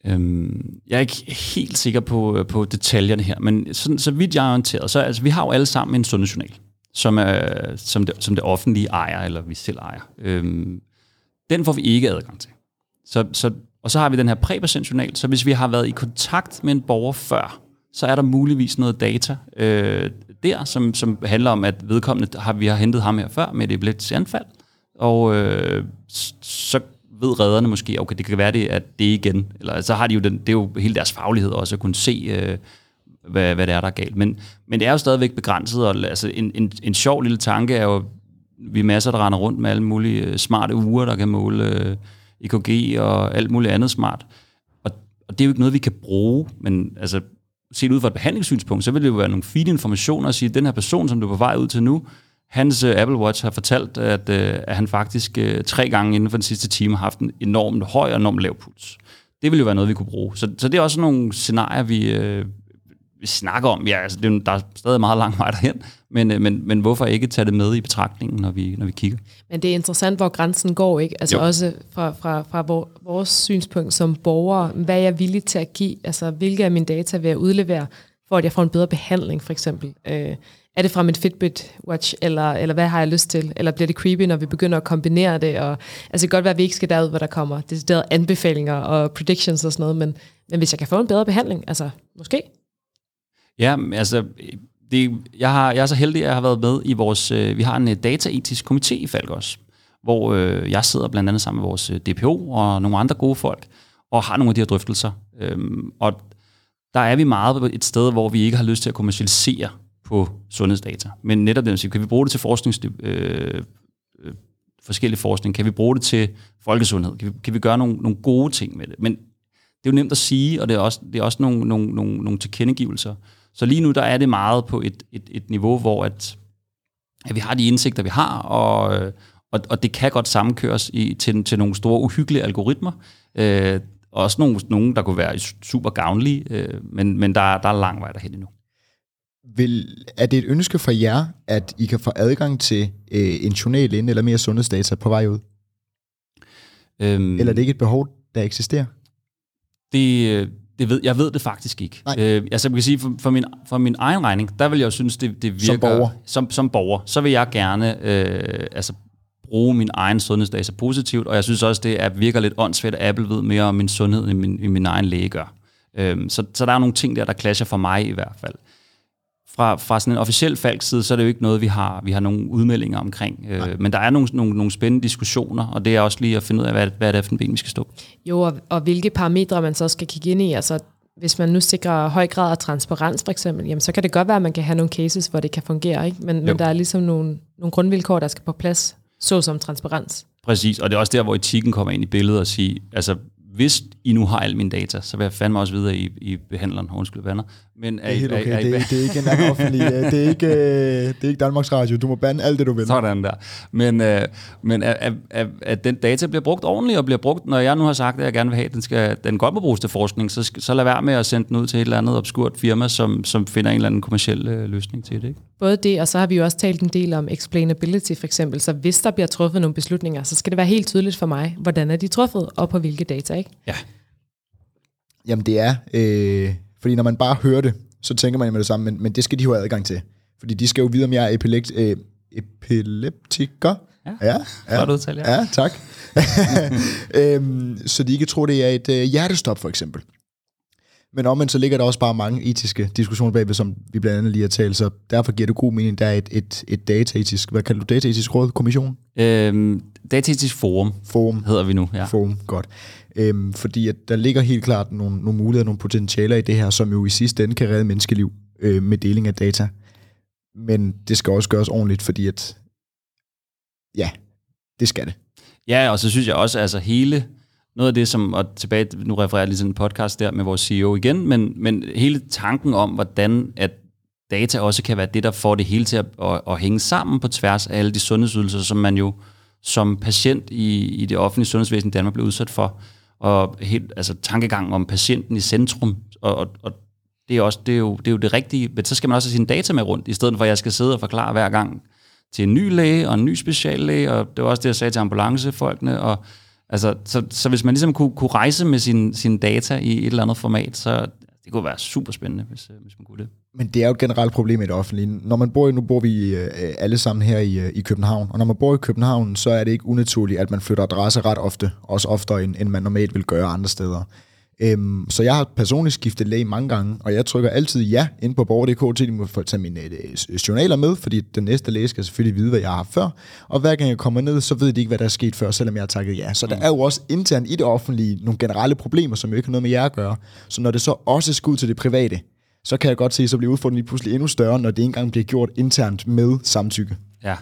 Øhm, jeg er ikke helt sikker på, øh, på detaljerne her, men sådan, så vidt jeg er orienteret, så altså, vi har jo alle sammen en sundhedsjournal, som, er, som, det, som det offentlige ejer, eller vi selv ejer. Øhm, den får vi ikke adgang til. Så, så og så har vi den her præpatientjournal, så hvis vi har været i kontakt med en borger før, så er der muligvis noget data øh, der, som, som handler om, at vedkommende har, vi har hentet ham her før med et epileptisk anfald, og øh, så ved redderne måske, okay, det kan være det, at det igen, eller så har de jo den, det er jo hele deres faglighed også at kunne se, øh, hvad, hvad det er, der er galt. Men, men det er jo stadigvæk begrænset, og altså en, en, en sjov lille tanke er jo, vi er masser, der render rundt med alle mulige øh, smarte uger, der kan måle øh, EKG og alt muligt andet smart. Og, og det er jo ikke noget, vi kan bruge, men altså, set ud fra et behandlingssynspunkt, så vil det jo være nogle fine informationer at sige, at den her person, som du er på vej ud til nu, hans uh, Apple Watch har fortalt, at, uh, at han faktisk uh, tre gange inden for den sidste time har haft en enormt høj og enormt lav puls. Det ville jo være noget, vi kunne bruge. Så, så det er også nogle scenarier, vi, vi snakker om, ja, altså, det er, der er stadig meget lang vej derhen, men, øh, men, men hvorfor ikke tage det med i betragtningen, når vi, når vi kigger?
Men det er interessant, hvor grænsen går, ikke? Altså jo. også fra, fra, fra vores synspunkt som borger, hvad er jeg villig til at give? Altså, hvilke af mine data vil jeg udlevere, for at jeg får en bedre behandling, for eksempel? Øh, er det fra min Fitbit Watch, eller, eller hvad har jeg lyst til? Eller bliver det creepy, når vi begynder at kombinere det? Og, altså det kan godt være, at vi ikke skal derud, hvor der kommer deciderede anbefalinger og predictions og sådan noget, men, men hvis jeg kan få en bedre behandling, altså måske.
Ja, altså det, jeg, har, jeg er så heldig, at jeg har været med i vores, øh, vi har en øh, dataetisk komité i Falk også, hvor øh, jeg sidder blandt andet sammen med vores øh, DPO og nogle andre gode folk, og har nogle af de her drøftelser. Øhm, og der er vi meget et sted, hvor vi ikke har lyst til at kommercialisere på sundhedsdata. Men netop det, kan vi bruge det til forskning, øh, øh, forskellig forskning? Kan vi bruge det til folkesundhed? Kan vi, kan vi gøre nogle, nogle gode ting med det? Men det er jo nemt at sige, og det er også, det er også nogle, nogle, nogle, nogle tilkendegivelser. Så lige nu der er det meget på et, et, et niveau, hvor at, at vi har de indsigter, vi har, og, og, og det kan godt sammenkøres i, til, til nogle store uhyggelige algoritmer. Øh, også nogle, nogle, der kunne være super gavnlige, øh, men, men der, der er lang vej derhen endnu.
Vil, er det et ønske for jer, at I kan få adgang til øh, en journal ind eller mere sundhedsdata på vej ud? Øhm, eller er det ikke et behov, der eksisterer?
Det, det ved, jeg ved det faktisk ikke. Øh, altså jeg kan sige, for, for, min, for min egen regning, der vil jeg jo synes, det, det virker...
Som borger?
Som, som borger. Så vil jeg gerne øh, altså, bruge min egen sundhedsdata positivt, og jeg synes også, det er, virker lidt åndssvagt, at Apple ved mere om min sundhed, end min, end min egen læge gør. Øh, så, så der er nogle ting der, der clasher for mig i hvert fald fra, fra sådan en officiel falsk side, så er det jo ikke noget, vi har, vi har nogle udmeldinger omkring. Øh, men der er nogle, nogle, nogle spændende diskussioner, og det er også lige at finde ud af, hvad, hvad det er for en ben, vi skal stå
Jo, og, og hvilke parametre man så skal kigge ind i. Altså, hvis man nu sikrer høj grad af transparens for eksempel, jamen, så kan det godt være, at man kan have nogle cases, hvor det kan fungere. Ikke? Men, men der er ligesom nogle, nogle grundvilkår, der skal på plads, såsom transparens.
Præcis, og det er også der, hvor etikken kommer ind i billedet og sige, altså hvis I nu har alle mine data, så vil jeg fandme også videre i, i behandleren, undskyld venner.
Men er, det er helt okay, er, er, det, det, er ikke en offentlig, (laughs) det er ikke, øh, det er ikke Danmarks Radio, du må bande alt det, du vil.
Sådan der. Men, øh, men at, at, at den data bliver brugt ordentligt, og bliver brugt, når jeg nu har sagt, at jeg gerne vil have, at den, skal, den godt må bruges til forskning, så, så lad være med at sende den ud til et eller andet obskurt firma, som, som finder en eller anden kommersiel øh, løsning til det. Ikke?
Både det, og så har vi jo også talt en del om explainability for eksempel, så hvis der bliver truffet nogle beslutninger, så skal det være helt tydeligt for mig, hvordan er de truffet, og på hvilke data, ikke?
Ja.
Jamen det er, øh, fordi når man bare hører det, så tænker man med det samme, men, men det skal de jo have adgang til. Fordi de skal jo vide, om jeg er epilekt, øh, epileptiker.
Ja, ja, ja, udtale,
ja. ja tak. (laughs) øhm, så de ikke tror, det er et øh, hjertestop, for eksempel. Men omvendt så ligger der også bare mange etiske diskussioner bagved, som vi blandt andet lige har talt, så derfor giver det god mening, der er et, et, et dataetisk, hvad kalder du dataetisk råd, kommission?
Øhm, dataetisk forum,
forum
hedder vi nu. Ja.
Forum, godt. Øhm, fordi at der ligger helt klart nogle, nogle muligheder, nogle potentialer i det her, som jo i sidste ende kan redde menneskeliv øh, med deling af data. Men det skal også gøres ordentligt, fordi at, ja, det skal det.
Ja, og så synes jeg også, altså hele, noget af det som, og tilbage, nu refererer jeg lige til en podcast der med vores CEO igen, men, men hele tanken om, hvordan at data også kan være det, der får det hele til at, at, at hænge sammen på tværs af alle de sundhedsydelser, som man jo som patient i, i det offentlige sundhedsvæsen i Danmark bliver udsat for og helt, altså tankegangen om patienten i centrum, og, og, og det, er også, det, er jo, det er jo det rigtige, men så skal man også have sine data med rundt, i stedet for at jeg skal sidde og forklare hver gang til en ny læge og en ny speciallæge, og det var også det, jeg sagde til ambulancefolkene, og altså, så, så hvis man ligesom kunne, kunne rejse med sin, sin data i et eller andet format, så det kunne være super spændende, hvis, øh, hvis man kunne det.
Men det er jo et generelt problem i det offentlige. Når man bor i, nu bor vi øh, alle sammen her i, øh, i København, og når man bor i København, så er det ikke unaturligt, at man flytter adresse ret ofte, også oftere end, end man normalt vil gøre andre steder. Øhm, så jeg har personligt skiftet læge mange gange, og jeg trykker altid ja ind på borger.dk til, at de må tage mine øh, journaler med, fordi den næste læge skal selvfølgelig vide, hvad jeg har før. Og hver gang jeg kommer ned, så ved de ikke, hvad der er sket før, selvom jeg har takket ja. Så mm. der er jo også internt i det offentlige nogle generelle problemer, som jo ikke har noget med jer at gøre. Så når det så også skal ud til det private, så kan jeg godt se, så bliver udfordringen lige pludselig endnu større, når det engang bliver gjort internt med samtykke.
Ja,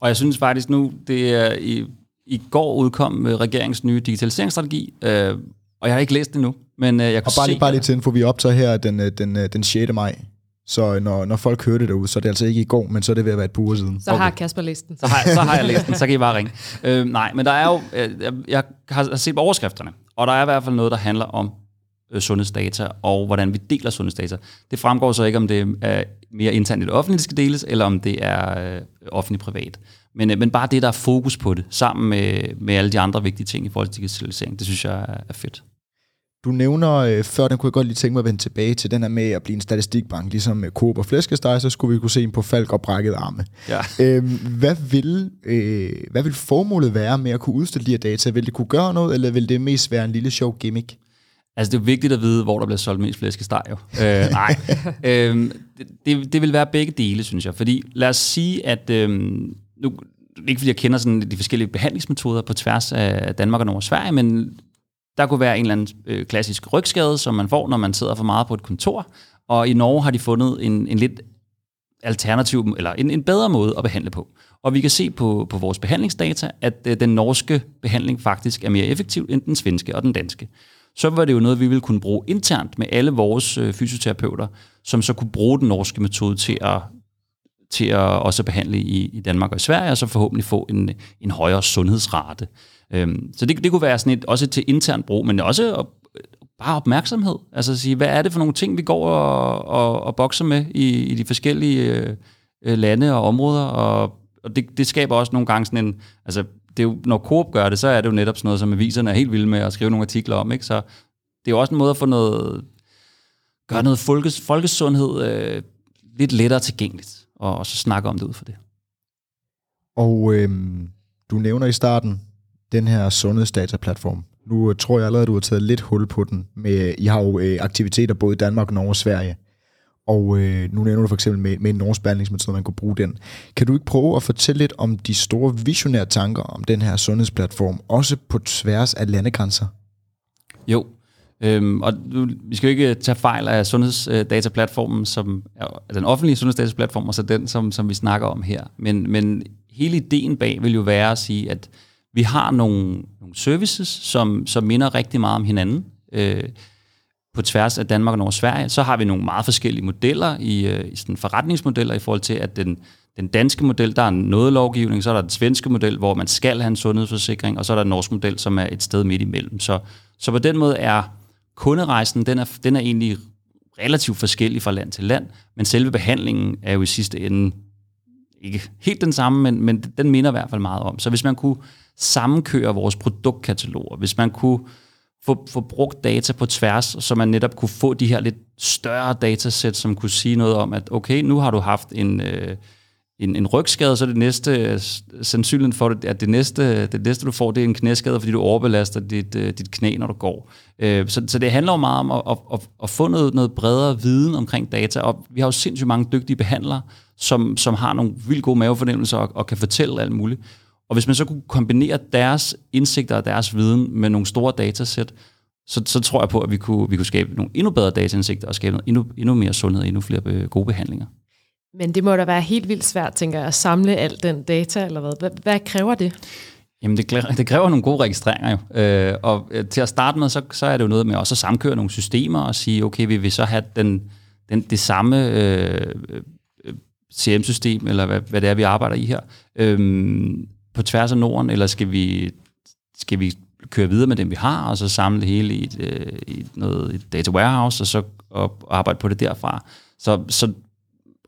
og jeg synes faktisk nu, det er i, i går udkom med regeringens nye digitaliseringsstrategi, øh, og jeg har ikke læst det nu, men øh, jeg
kunne Og bare lige, bare lige til info, vi optager her den, øh, den, øh, den 6. maj, så når, når folk hører det derude, så er det altså ikke i går, men så er det ved at være et par uger siden.
Så okay. har Kasper læst den.
Så har, så har jeg læst den, så kan I bare ringe. Øh, nej, men der er jo, øh, jeg, jeg har set overskrifterne, og der er i hvert fald noget, der handler om øh, sundhedsdata, og hvordan vi deler sundhedsdata. Det fremgår så ikke, om det er mere internt i det offentlige, det skal deles, eller om det er øh, offentligt-privat. Men, øh, men bare det, der er fokus på det, sammen med, med alle de andre vigtige ting i forhold til digitalisering, det synes jeg er, er fedt.
Du nævner, øh, før den kunne jeg godt lige tænke mig at vende tilbage til den her med at blive en statistikbank, ligesom med Coop og Flæskesteg, så skulle vi kunne se på Falk og brækket arme.
Ja. (laughs)
Øhm, hvad, vil, øh, hvad vil formålet være med at kunne udstille de her data? Vil det kunne gøre noget, eller vil det mest være en lille sjov gimmick?
Altså, det er vigtigt at vide, hvor der bliver solgt mest flæskesteg, jo. øh, nej. (laughs) øhm, det, det vil være begge dele, synes jeg. Fordi lad os sige, at... Øhm, nu, ikke fordi jeg kender sådan de forskellige behandlingsmetoder på tværs af Danmark og Norge og Sverige, men der kunne være en eller anden øh, klassisk rygskade, som man får, når man sidder for meget på et kontor. Og i Norge har de fundet en, en lidt alternativ, eller en, en bedre måde at behandle på. Og vi kan se på, på vores behandlingsdata, at øh, den norske behandling faktisk er mere effektiv end den svenske og den danske. Så var det jo noget, vi ville kunne bruge internt med alle vores øh, fysioterapeuter, som så kunne bruge den norske metode til at til at også behandle i, i Danmark og i Sverige, og så forhåbentlig få en, en højere sundhedsrate. Øhm, så det, det kunne være sådan et, også til intern brug, men også op, bare opmærksomhed. Altså at sige, hvad er det for nogle ting, vi går og, og, og bokser med i, i de forskellige øh, øh lande og områder, og, og det, det skaber også nogle gange sådan en, altså det er jo, når Coop gør det, så er det jo netop sådan noget, som aviserne er helt vilde med at skrive nogle artikler om, ikke? så det er jo også en måde at få noget, gøre noget folkes, folkesundhed øh, lidt lettere tilgængeligt, og, og så snakke om det ud for det.
Og øh, du nævner i starten den her sundhedsdataplatform. Nu øh, tror jeg allerede, at du har taget lidt hul på den. Med, I har jo øh, aktiviteter både i Danmark, Norge og Sverige. Og øh, nu nævner du for eksempel med, med en norsk behandlingsmetode, man kunne bruge den. Kan du ikke prøve at fortælle lidt om de store visionære tanker om den her sundhedsplatform, også på tværs af landegrænser?
Jo, Øhm, og nu, vi skal jo ikke øh, tage fejl af sundhedsdataplatformen, som er den offentlige sundhedsdataplatform, og så den, som, som vi snakker om her. Men, men hele ideen bag vil jo være at sige, at vi har nogle, nogle services, som, som minder rigtig meget om hinanden. Øh, på tværs af Danmark og Norge og Sverige, så har vi nogle meget forskellige modeller i, øh, i sådan forretningsmodeller i forhold til, at den, den danske model, der er noget lovgivning, så er der den svenske model, hvor man skal have en sundhedsforsikring, og så er der den norske model, som er et sted midt imellem. Så, så på den måde er kunderejsen, den er, den er egentlig relativt forskellig fra land til land, men selve behandlingen er jo i sidste ende ikke helt den samme, men, men den minder i hvert fald meget om. Så hvis man kunne sammenkøre vores produktkataloger, hvis man kunne få, få brugt data på tværs, så man netop kunne få de her lidt større datasæt, som kunne sige noget om, at okay, nu har du haft en, øh, en, en rygskade, så er det næste, sandsynligheden for, det, at det næste, det næste, du får, det er en knæskade, fordi du overbelaster dit, øh, dit knæ, når du går. Øh, så, så det handler jo meget om at, at, at, at få noget, noget bredere viden omkring data, og vi har jo sindssygt mange dygtige behandlere, som, som har nogle vildt gode mavefornemmelser og, og kan fortælle alt muligt. Og hvis man så kunne kombinere deres indsigter og deres viden med nogle store datasæt, så, så tror jeg på, at vi kunne, vi kunne skabe nogle endnu bedre dataindsigter og skabe noget, endnu, endnu mere sundhed og endnu flere øh, gode behandlinger.
Men det må da være helt vildt svært, tænker jeg, at samle al den data, eller hvad? Hvad, hvad kræver det?
Jamen, det kræver, det kræver nogle gode registreringer jo. Øh, og øh, til at starte med, så, så er det jo noget med også at samkøre nogle systemer og sige, okay, vi vil så have den, den, det samme øh, øh CM-system, eller hvad, hvad det er, vi arbejder i her, øh, på tværs af Norden, eller skal vi, skal vi køre videre med dem, vi har, og så samle det hele i et, øh, i noget, et data warehouse, og så op, arbejde på det derfra. Så, så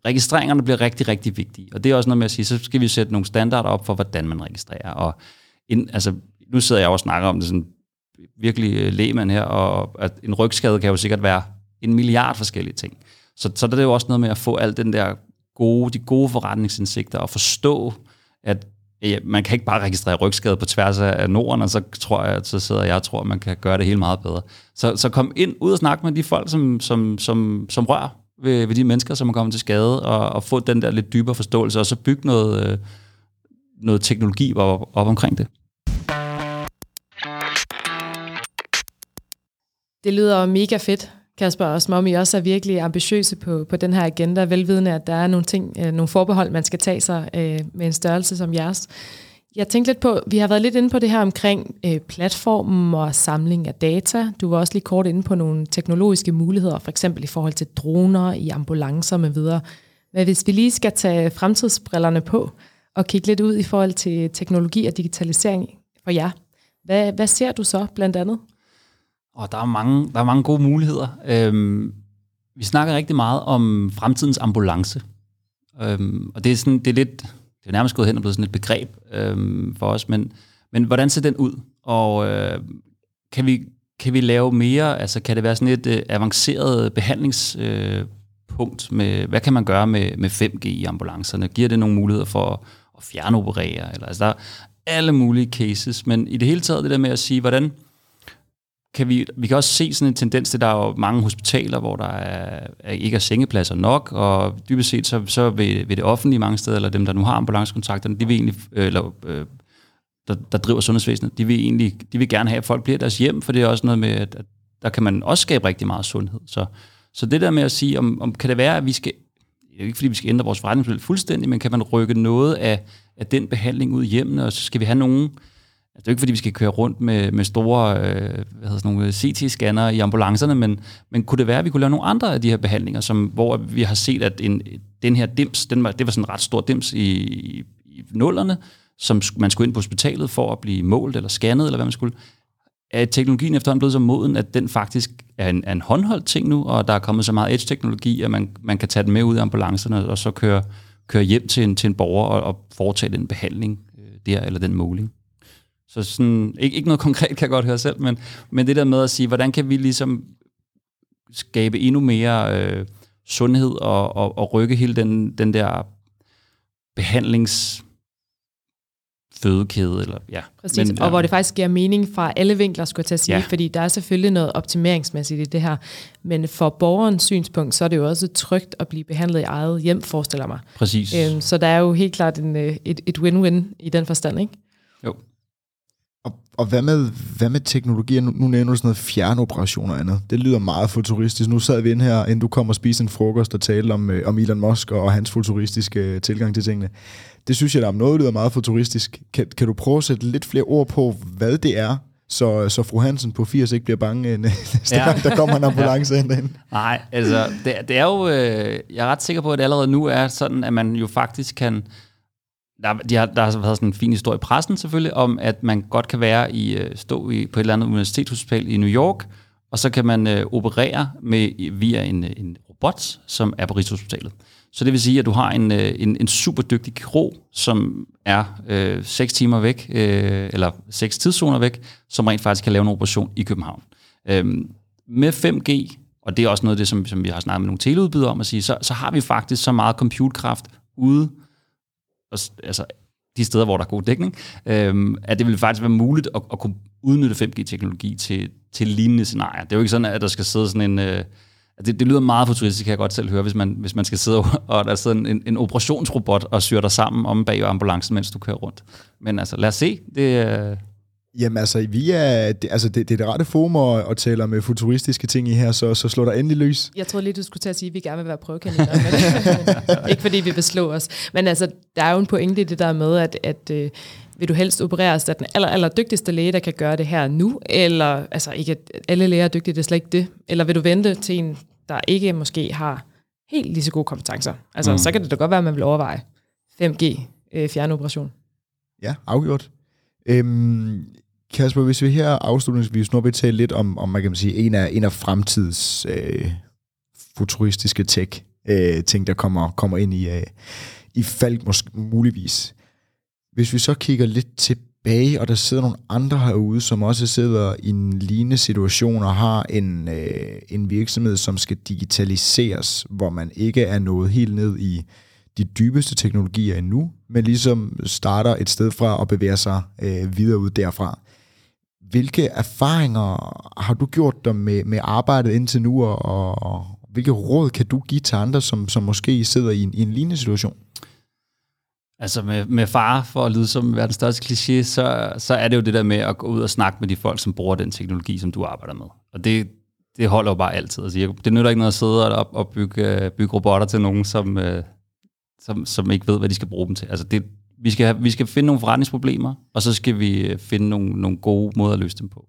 registreringerne bliver rigtig, rigtig vigtige. Og det er også noget med at sige, så skal vi sætte nogle standarder op for, hvordan man registrerer. Og ind, altså, nu sidder jeg og snakker om det sådan virkelig øh, lægemand lægmand her, og at en rygskade kan jo sikkert være en milliard forskellige ting. Så, så der er det jo også noget med at få al den der gode, de gode forretningsindsigter og forstå, at ja, man kan ikke bare registrere rygskade på tværs af Norden, og så tror jeg, så sidder jeg og tror, at man kan gøre det helt meget bedre. Så, så kom ind, ud og snak med de folk, som, som, som, som rører ved, ved de mennesker, som er kommet til skade, og, og få den der lidt dybere forståelse, og så bygge noget, øh, noget teknologi op, op omkring det.
Det lyder mega fedt, Kasper, og Småmi også er virkelig ambitiøse på, på den her agenda, velvidende, at der er nogle ting, øh, nogle forbehold, man skal tage sig øh, med en størrelse som jeres. Jeg tænkte lidt på, vi har været lidt inde på det her omkring øh, platformen og samling af data. Du var også lige kort inde på nogle teknologiske muligheder, for eksempel i forhold til droner i ambulancer med videre. Men hvis vi lige skal tage fremtidsbrillerne på og kigge lidt ud i forhold til teknologi og digitalisering for jer, hvad, hvad ser du så blandt andet?
Og der er mange, der er mange gode muligheder. Øhm, vi snakker rigtig meget om fremtidens ambulance. Øhm, og det er, sådan, det er lidt, det er nærmest gået hen og blevet sådan et begreb øhm, for os, men, men hvordan ser den ud? Og øh, kan, vi, kan vi lave mere, altså kan det være sådan et øh, avanceret behandlingspunkt øh, med, hvad kan man gøre med, med 5G i ambulancerne? Giver det nogle muligheder for at fjernoperere? Eller, altså der er alle mulige cases, men i det hele taget det der med at sige, hvordan, kan vi, vi kan også se sådan en tendens til, der er jo mange hospitaler, hvor der er, er ikke er sengepladser nok, og dybest set så, så vil, vil det offentlige mange steder, eller dem, der nu har ambulancekontakterne, de vil egentlig, øh, eller, øh, der, der driver sundhedsvæsenet, de vil egentlig de vil gerne have, at folk bliver deres hjem, for det er også noget med, at, at der kan man også skabe rigtig meget sundhed. Så, så det der med at sige, om, om kan det være, at vi skal, det er ikke fordi, vi skal ændre vores forretningsmodel fuldstændig, men kan man rykke noget af, af den behandling ud i hjemmene, og så skal vi have nogen, Altså, det er ikke, fordi vi skal køre rundt med, med store øh, hvad hedder sådan nogle øh, CT-scanner i ambulancerne, men, men kunne det være, at vi kunne lave nogle andre af de her behandlinger, som, hvor vi har set, at en, den her dims, den var, det var sådan en ret stor dims i, i, i nullerne, som man skulle ind på hospitalet for at blive målt eller scannet, eller hvad man skulle. Er teknologien efterhånden blevet så moden, at den faktisk er en, er en håndholdt ting nu, og der er kommet så meget edge-teknologi, at man, man kan tage den med ud af ambulancerne, og så køre, køre hjem til en, til en borger og, og foretage den behandling øh, der, eller den måling. Så sådan, ikke, ikke noget konkret kan jeg godt høre selv, men, men det der med at sige, hvordan kan vi ligesom skabe endnu mere øh, sundhed og, og, og rykke hele den, den der behandlings fødekæde. Eller, ja.
Præcis, men, og ja. hvor det faktisk giver mening fra alle vinkler, skulle jeg til at sige, ja. fordi der er selvfølgelig noget optimeringsmæssigt i det her, men for borgerens synspunkt, så er det jo også trygt at blive behandlet i eget hjem, forestiller mig.
Præcis.
Øhm, så der er jo helt klart en, øh, et, et win-win i den forstand, ikke?
Jo.
Og, hvad, med, hvad med teknologier? Nu, nu nævner du sådan noget fjernoperationer og andet. Det lyder meget futuristisk. Nu sad vi ind her, inden du kom og spiste en frokost og talte om, øh, om Elon Musk og hans futuristiske øh, tilgang til tingene. Det synes jeg, der om noget lyder meget futuristisk. Kan, kan du prøve at sætte lidt flere ord på, hvad det er, så, så fru Hansen på 80 ikke bliver bange øh, (laughs) næste ja. gang, der kommer en ambulance (laughs) ja. ind?
Nej, altså, det, det er jo... Øh, jeg er ret sikker på, at det allerede nu er sådan, at man jo faktisk kan der, de har, der har været sådan en fin historie i pressen selvfølgelig, om at man godt kan være i, øh, stå i, på et eller andet universitetshospital i New York, og så kan man øh, operere med, via en, øh, en robot, som er på Rigshospitalet. Så det vil sige, at du har en, øh, en, en super dygtig kirurg, som er øh, 6 timer væk, øh, eller 6 tidszoner væk, som rent faktisk kan lave en operation i København. Øhm, med 5G, og det er også noget af det, som, som vi har snakket med nogle teleudbydere om at sige, så, så har vi faktisk så meget computerkraft ude altså de steder, hvor der er god dækning, øh, at det vil faktisk være muligt at, at kunne udnytte 5G-teknologi til, til lignende scenarier. Det er jo ikke sådan, at der skal sidde sådan en... Øh, det, det lyder meget futuristisk, kan jeg godt selv høre, hvis man, hvis man skal sidde og der sidder en, en operationsrobot og syr dig sammen om bag ambulancen, mens du kører rundt. Men altså, lad os se. Det, øh,
Jamen altså, vi er, det, altså, det, det er det rette forum at, at tale med futuristiske ting i her, så, så slår der endelig løs.
Jeg troede lige, du skulle til at sige, at vi gerne vil være prøvekaniner. (laughs) ikke fordi vi vil slå os. Men altså, der er jo en pointe i det der med, at, at øh, vil du helst opereres af den aller, aller dygtigste læge, der kan gøre det her nu? Eller, altså ikke at alle læger er dygtige, det er slet ikke det. Eller vil du vente til en, der ikke måske har helt lige så gode kompetencer? Altså, mm. så kan det da godt være, at man vil overveje 5G øh, fjernoperation.
Ja, afgjort. Øhm, Kasper, hvis vi her afslutningsvis nu vil tale lidt om, om man kan sige, en af, en af fremtids øh, futuristiske tech øh, ting, der kommer, kommer ind i, øh, i Falk måske muligvis. Hvis vi så kigger lidt tilbage, og der sidder nogle andre herude, som også sidder i en lignende situation og har en, øh, en virksomhed, som skal digitaliseres, hvor man ikke er nået helt ned i de dybeste teknologier endnu, men ligesom starter et sted fra og bevæger sig øh, videre ud derfra. Hvilke erfaringer har du gjort dig med, med arbejdet indtil nu, og, og hvilke råd kan du give til andre, som, som måske sidder i en, i en lignende situation?
Altså med, med far for at lyde som verdens største kliché, så, så er det jo det der med at gå ud og snakke med de folk, som bruger den teknologi, som du arbejder med. Og det, det holder jo bare altid. Altså, det nytter ikke noget at sidde og, og bygge, øh, bygge robotter til nogen, som, øh, som, som ikke ved, hvad de skal bruge dem til. Altså det, vi, skal have, vi skal finde nogle forretningsproblemer, og så skal vi øh, finde nogle, nogle gode måder at løse dem på.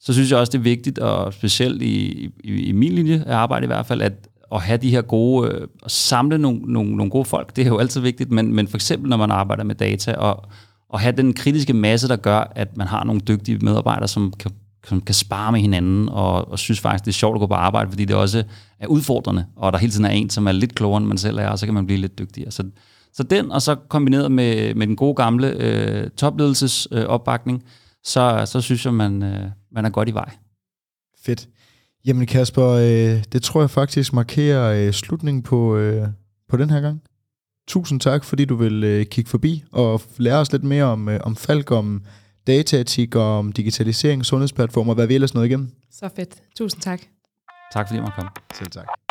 Så synes jeg også, det er vigtigt, og specielt i, i, i min linje af arbejde i hvert fald, at, at have de her gode, øh, at samle nogle, nogle, nogle gode folk, det er jo altid vigtigt, men, men for eksempel når man arbejder med data, og, og have den kritiske masse, der gør, at man har nogle dygtige medarbejdere, som kan som kan spare med hinanden, og, og synes faktisk, det er sjovt at gå på arbejde, fordi det også er udfordrende, og der hele tiden er en, som er lidt klogere, end man selv er, og så kan man blive lidt dygtigere. Så, så den, og så kombineret med, med den gode gamle øh, topledelsesopbakning, øh, opbakning, så, så synes jeg, man, øh, man er godt i vej.
Fedt. Jamen Kasper, øh, det tror jeg faktisk markerer øh, slutningen på, øh, på den her gang. Tusind tak, fordi du vil øh, kigge forbi og lære os lidt mere om, øh, om Falk, om dataetik og om digitalisering, sundhedsplatformer, hvad vi ellers noget igennem.
Så fedt. Tusind tak.
Tak fordi jeg måtte komme.
Selv tak.